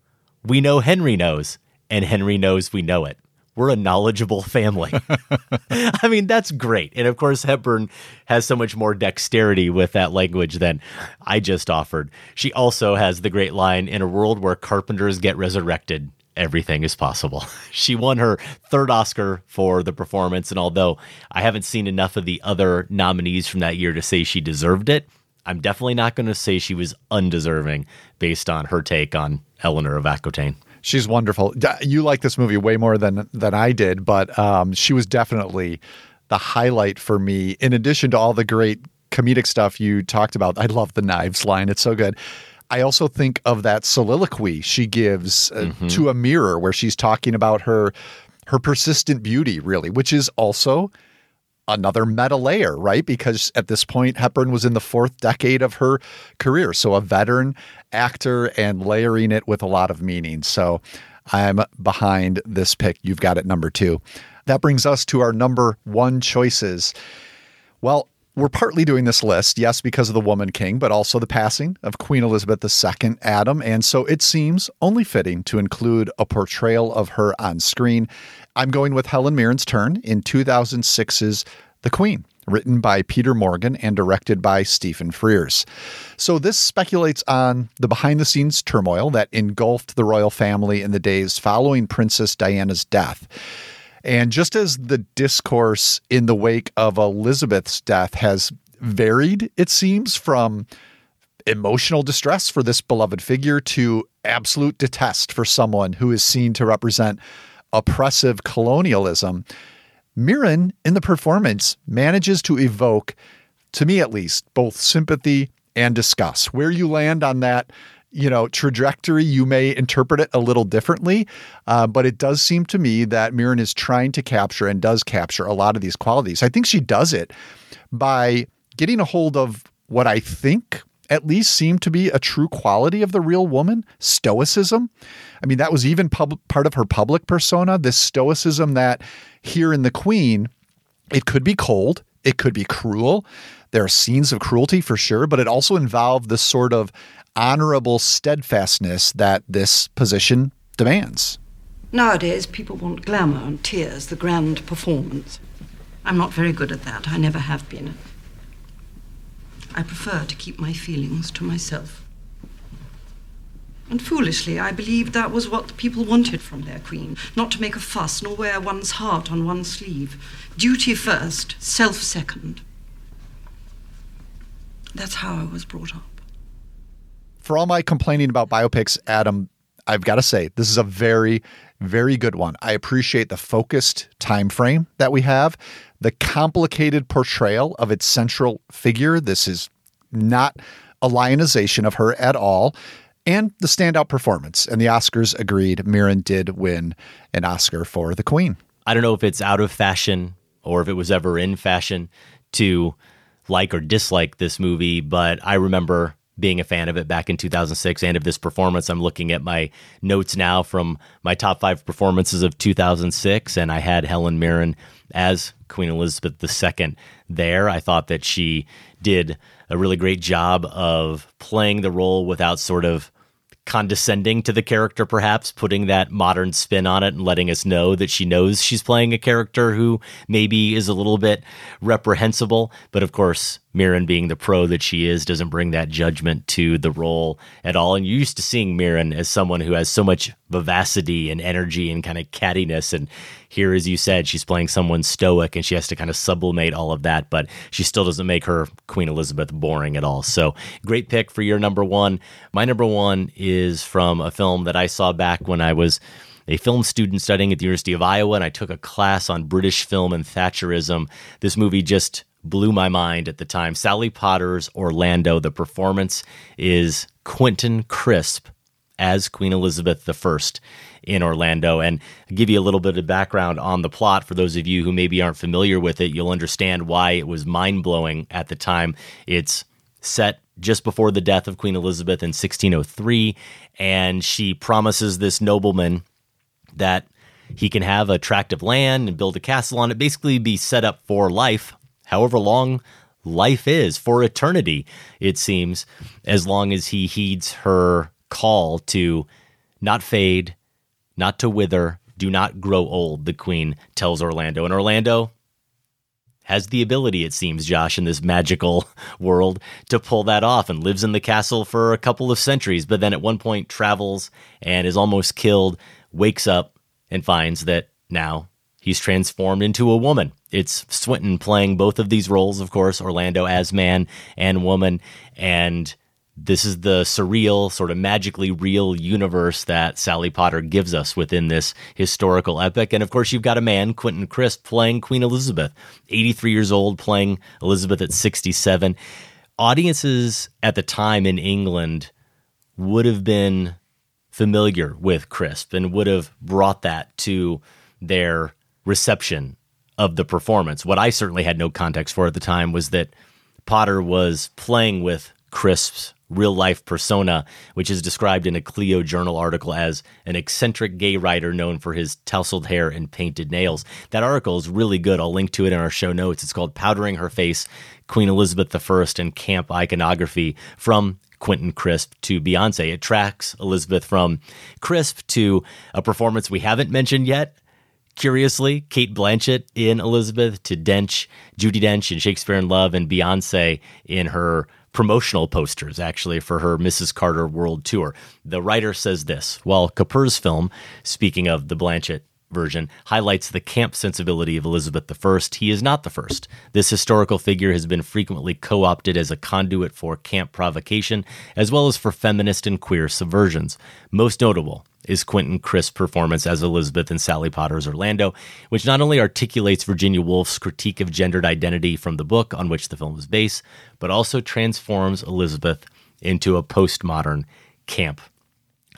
We know Henry knows, and Henry knows we know it. We're a knowledgeable family. I mean, that's great. And of course, Hepburn has so much more dexterity with that language than I just offered. She also has the great line in a world where carpenters get resurrected, everything is possible. She won her third Oscar for the performance. And although I haven't seen enough of the other nominees from that year to say she deserved it, I'm definitely not going to say she was undeserving based on her take on Eleanor of Aquitaine. She's wonderful. You like this movie way more than than I did, but um, she was definitely the highlight for me. In addition to all the great comedic stuff you talked about, I love the knives line. It's so good. I also think of that soliloquy she gives uh, to a mirror, where she's talking about her her persistent beauty, really, which is also another meta layer, right? Because at this point, Hepburn was in the fourth decade of her career. So a veteran actor and layering it with a lot of meaning. So I'm behind this pick. You've got it number two. That brings us to our number one choices. Well, we're partly doing this list, yes, because of the Woman King, but also the passing of Queen Elizabeth II, Adam. And so it seems only fitting to include a portrayal of her on screen. I'm going with Helen Mirren's turn in 2006's The Queen, written by Peter Morgan and directed by Stephen Frears. So this speculates on the behind the scenes turmoil that engulfed the royal family in the days following Princess Diana's death. And just as the discourse in the wake of Elizabeth's death has varied, it seems, from emotional distress for this beloved figure to absolute detest for someone who is seen to represent oppressive colonialism, Mirren in the performance manages to evoke, to me at least, both sympathy and disgust. Where you land on that you know trajectory you may interpret it a little differently uh, but it does seem to me that Mirren is trying to capture and does capture a lot of these qualities. I think she does it by getting a hold of what i think at least seemed to be a true quality of the real woman stoicism. I mean that was even pub- part of her public persona this stoicism that here in the queen it could be cold it could be cruel. There are scenes of cruelty for sure but it also involved this sort of honorable steadfastness that this position demands. Nowadays, people want glamour and tears, the grand performance. I'm not very good at that. I never have been. I prefer to keep my feelings to myself. And foolishly, I believed that was what the people wanted from their queen not to make a fuss nor wear one's heart on one's sleeve. Duty first, self second. That's how I was brought up. For all my complaining about biopics, Adam, I've got to say this is a very, very good one. I appreciate the focused time frame that we have, the complicated portrayal of its central figure. This is not a lionization of her at all and the standout performance. And the Oscars agreed Mirren did win an Oscar for the Queen. I don't know if it's out of fashion or if it was ever in fashion to like or dislike this movie, but I remember being a fan of it back in 2006 and of this performance. I'm looking at my notes now from my top five performances of 2006, and I had Helen Mirren as Queen Elizabeth II there. I thought that she did a really great job of playing the role without sort of condescending to the character, perhaps putting that modern spin on it and letting us know that she knows she's playing a character who maybe is a little bit reprehensible. But of course, Mirren, being the pro that she is, doesn't bring that judgment to the role at all. And you're used to seeing Mirren as someone who has so much vivacity and energy and kind of cattiness. And here, as you said, she's playing someone stoic and she has to kind of sublimate all of that, but she still doesn't make her Queen Elizabeth boring at all. So, great pick for your number one. My number one is from a film that I saw back when I was a film student studying at the University of Iowa, and I took a class on British film and Thatcherism. This movie just blew my mind at the time. Sally Potter's Orlando. The performance is Quentin Crisp as Queen Elizabeth I in Orlando. And I'll give you a little bit of background on the plot for those of you who maybe aren't familiar with it. You'll understand why it was mind blowing at the time. It's set just before the death of Queen Elizabeth in 1603, and she promises this nobleman that he can have a tract of land and build a castle on it, basically be set up for life however long life is for eternity, it seems, as long as he heeds her call to not fade, not to wither, do not grow old, the queen tells Orlando. And Orlando has the ability, it seems, Josh, in this magical world to pull that off and lives in the castle for a couple of centuries, but then at one point travels and is almost killed, wakes up and finds that now he's transformed into a woman. It's Swinton playing both of these roles, of course, Orlando as man and woman. And this is the surreal, sort of magically real universe that Sally Potter gives us within this historical epic. And of course, you've got a man, Quentin Crisp, playing Queen Elizabeth, 83 years old, playing Elizabeth at 67. Audiences at the time in England would have been familiar with Crisp and would have brought that to their reception of the performance. What I certainly had no context for at the time was that Potter was playing with Crisp's real life persona, which is described in a Clio Journal article as an eccentric gay writer known for his tousled hair and painted nails. That article is really good. I'll link to it in our show notes. It's called Powdering Her Face Queen Elizabeth I and Camp Iconography from Quentin Crisp to Beyonce. It tracks Elizabeth from Crisp to a performance we haven't mentioned yet Curiously, Cate Blanchett in Elizabeth to Dench, Judi Dench in Shakespeare in Love, and Beyonce in her promotional posters, actually, for her Mrs. Carter World Tour. The writer says this while Kapur's film, speaking of the Blanchett version, highlights the camp sensibility of Elizabeth I, he is not the first. This historical figure has been frequently co opted as a conduit for camp provocation, as well as for feminist and queer subversions. Most notable is Quentin Crisp's performance as Elizabeth in Sally Potter's Orlando, which not only articulates Virginia Woolf's critique of gendered identity from the book on which the film is based, but also transforms Elizabeth into a postmodern camp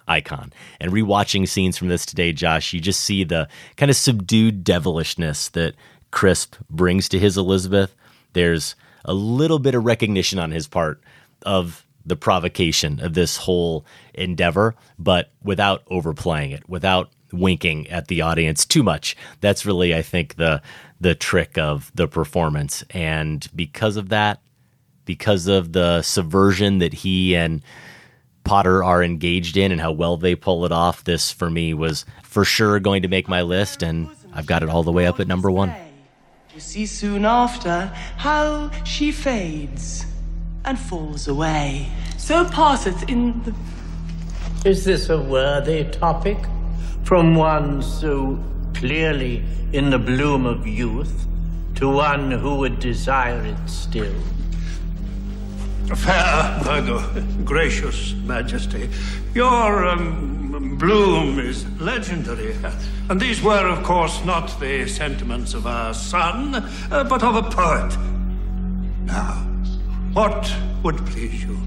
icon. And rewatching scenes from this today, Josh, you just see the kind of subdued devilishness that Crisp brings to his Elizabeth. There's a little bit of recognition on his part of the provocation of this whole endeavor, but without overplaying it, without winking at the audience too much. That's really, I think, the the trick of the performance. And because of that, because of the subversion that he and Potter are engaged in and how well they pull it off, this for me was for sure going to make my list, and I've got it all the way up at number one. You see soon after how she fades and falls away. So passeth in the Is this a worthy topic from one so clearly in the bloom of youth to one who would desire it still? Fair Virgo, gracious Majesty, your um, bloom is legendary. And these were, of course, not the sentiments of our son, uh, but of a poet. Now, what would please you?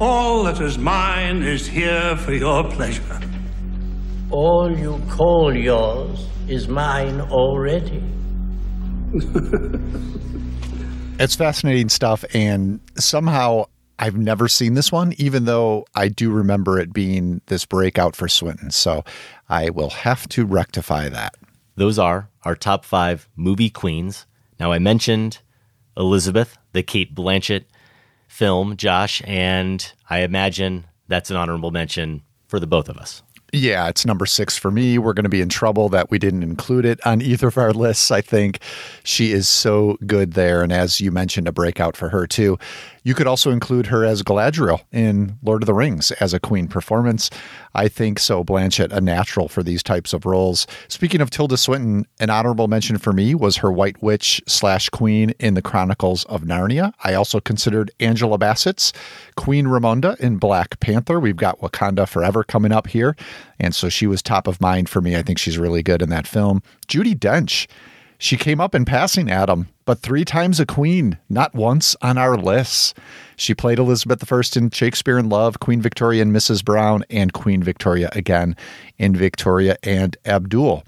All that is mine is here for your pleasure. All you call yours is mine already. It's fascinating stuff, and somehow I've never seen this one, even though I do remember it being this breakout for Swinton. So I will have to rectify that. Those are our top five movie queens. Now, I mentioned Elizabeth, the Cate Blanchett film, Josh, and I imagine that's an honorable mention for the both of us. Yeah, it's number six for me. We're going to be in trouble that we didn't include it on either of our lists. I think she is so good there. And as you mentioned, a breakout for her too. You could also include her as Galadriel in Lord of the Rings as a queen performance. I think so. Blanchett, a natural for these types of roles. Speaking of Tilda Swinton, an honorable mention for me was her White Witch slash Queen in the Chronicles of Narnia. I also considered Angela Bassett's Queen Ramonda in Black Panther. We've got Wakanda Forever coming up here. And so she was top of mind for me. I think she's really good in that film. Judi Dench. She came up in passing, Adam, but three times a queen, not once on our lists. She played Elizabeth I in Shakespeare in Love, Queen Victoria in Mrs. Brown, and Queen Victoria again in Victoria and Abdul.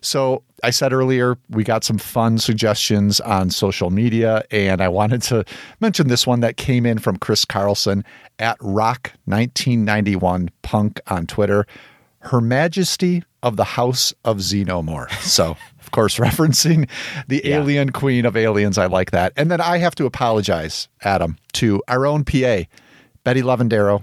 So I said earlier, we got some fun suggestions on social media, and I wanted to mention this one that came in from Chris Carlson at Rock1991 Punk on Twitter. Her Majesty of the House of Xenomorph. So, course, referencing the yeah. alien queen of aliens. I like that. And then I have to apologize, Adam, to our own PA, Betty Lavendero,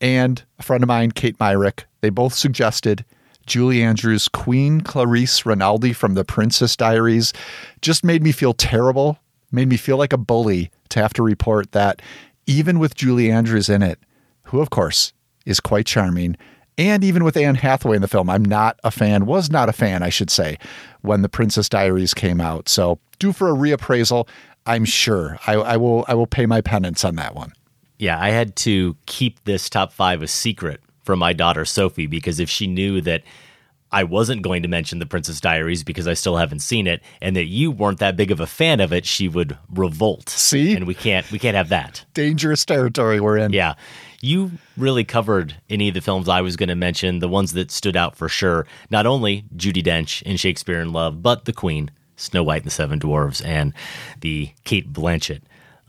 and a friend of mine, Kate Myrick. They both suggested Julie Andrews' Queen Clarice Rinaldi from The Princess Diaries. Just made me feel terrible, made me feel like a bully to have to report that even with Julie Andrews in it, who, of course, is quite charming, and even with Anne Hathaway in the film, I'm not a fan, was not a fan, I should say, when The Princess Diaries came out. So, due for a reappraisal, I'm sure. I, I will I will pay my penance on that one. Yeah, I had to keep this top five a secret from my daughter Sophie because if she knew that I wasn't going to mention The Princess Diaries because I still haven't seen it, and that you weren't that big of a fan of it, she would revolt. See, and we can't we can't have that dangerous territory we're in. Yeah, you really covered any of the films I was going to mention, the ones that stood out for sure. Not only Judi Dench in Shakespeare in Love, but The Queen, Snow White and the Seven Dwarfs, and the Cate Blanchett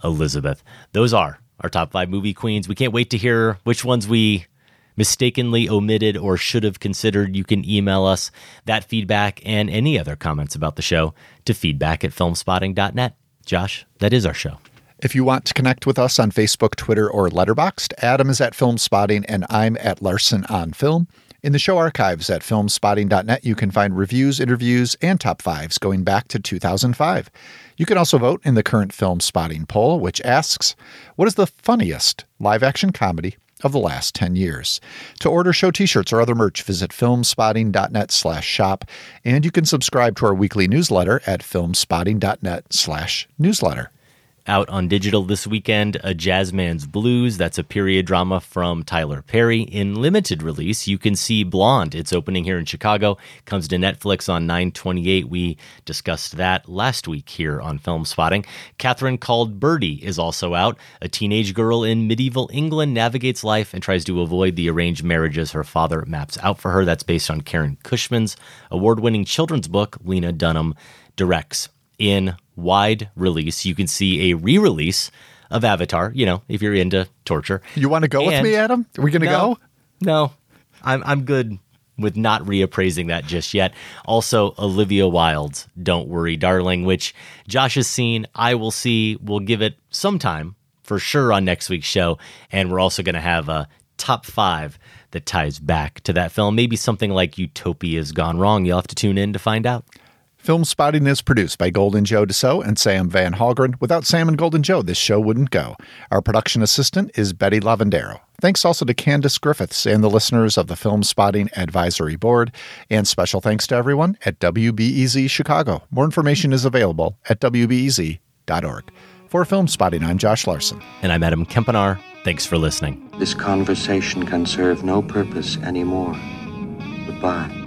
Elizabeth. Those are our top five movie queens. We can't wait to hear which ones we mistakenly omitted or should have considered. You can email us that feedback and any other comments about the show to feedback at filmspotting.net. Josh, that is our show. If you want to connect with us on Facebook, Twitter, or Letterboxd, Adam is at Filmspotting and I'm at Larsen on Film. In the show archives at filmspotting.net, you can find reviews, interviews, and top fives going back to 2005. You can also vote in the current Filmspotting poll, which asks, What is the funniest live action comedy of the last 10 years. To order show t-shirts or other merch, visit filmspotting.net slash shop, and you can subscribe to our weekly newsletter at filmspotting.net slash newsletter out on digital this weekend A Jazzman's Blues. That's a period drama from Tyler Perry. In limited release, you can see Blonde. It's opening here in Chicago. Comes to Netflix on 928. We discussed that last week here on Filmspotting. Catherine Called Birdy is also out. A teenage girl in medieval England navigates life and tries to avoid the arranged marriages her father maps out for her. That's based on Karen Cushman's award winning children's book, Lena Dunham directs in wide release. You can see a re release of Avatar, you know, if you're into torture. You want to go and with me, Adam? Are we going to no, go? No, I'm, I'm good with not reappraising that just yet. Also, Olivia Wilde's Don't Worry, Darling, which Josh has seen. I will see. We'll give it some time for sure on next week's show. And we're also going to have a top five that ties back to that film. Maybe something like Utopia's Gone Wrong. You'll have to tune in to find out. Filmspotting is produced by Golden Joe Deso and Sam Van Hallgren. Without Sam and Golden Joe, this show wouldn't go. Our production assistant is Betty Lavendero. Thanks also to Candace Griffiths and the listeners of the Filmspotting Advisory Board. And special thanks to everyone at WBEZ Chicago. More information is available at WBEZ.org. For Filmspotting, I'm Josh Larsen. And I'm Adam Kempenaar. Thanks for listening. This conversation can serve no purpose anymore. Goodbye.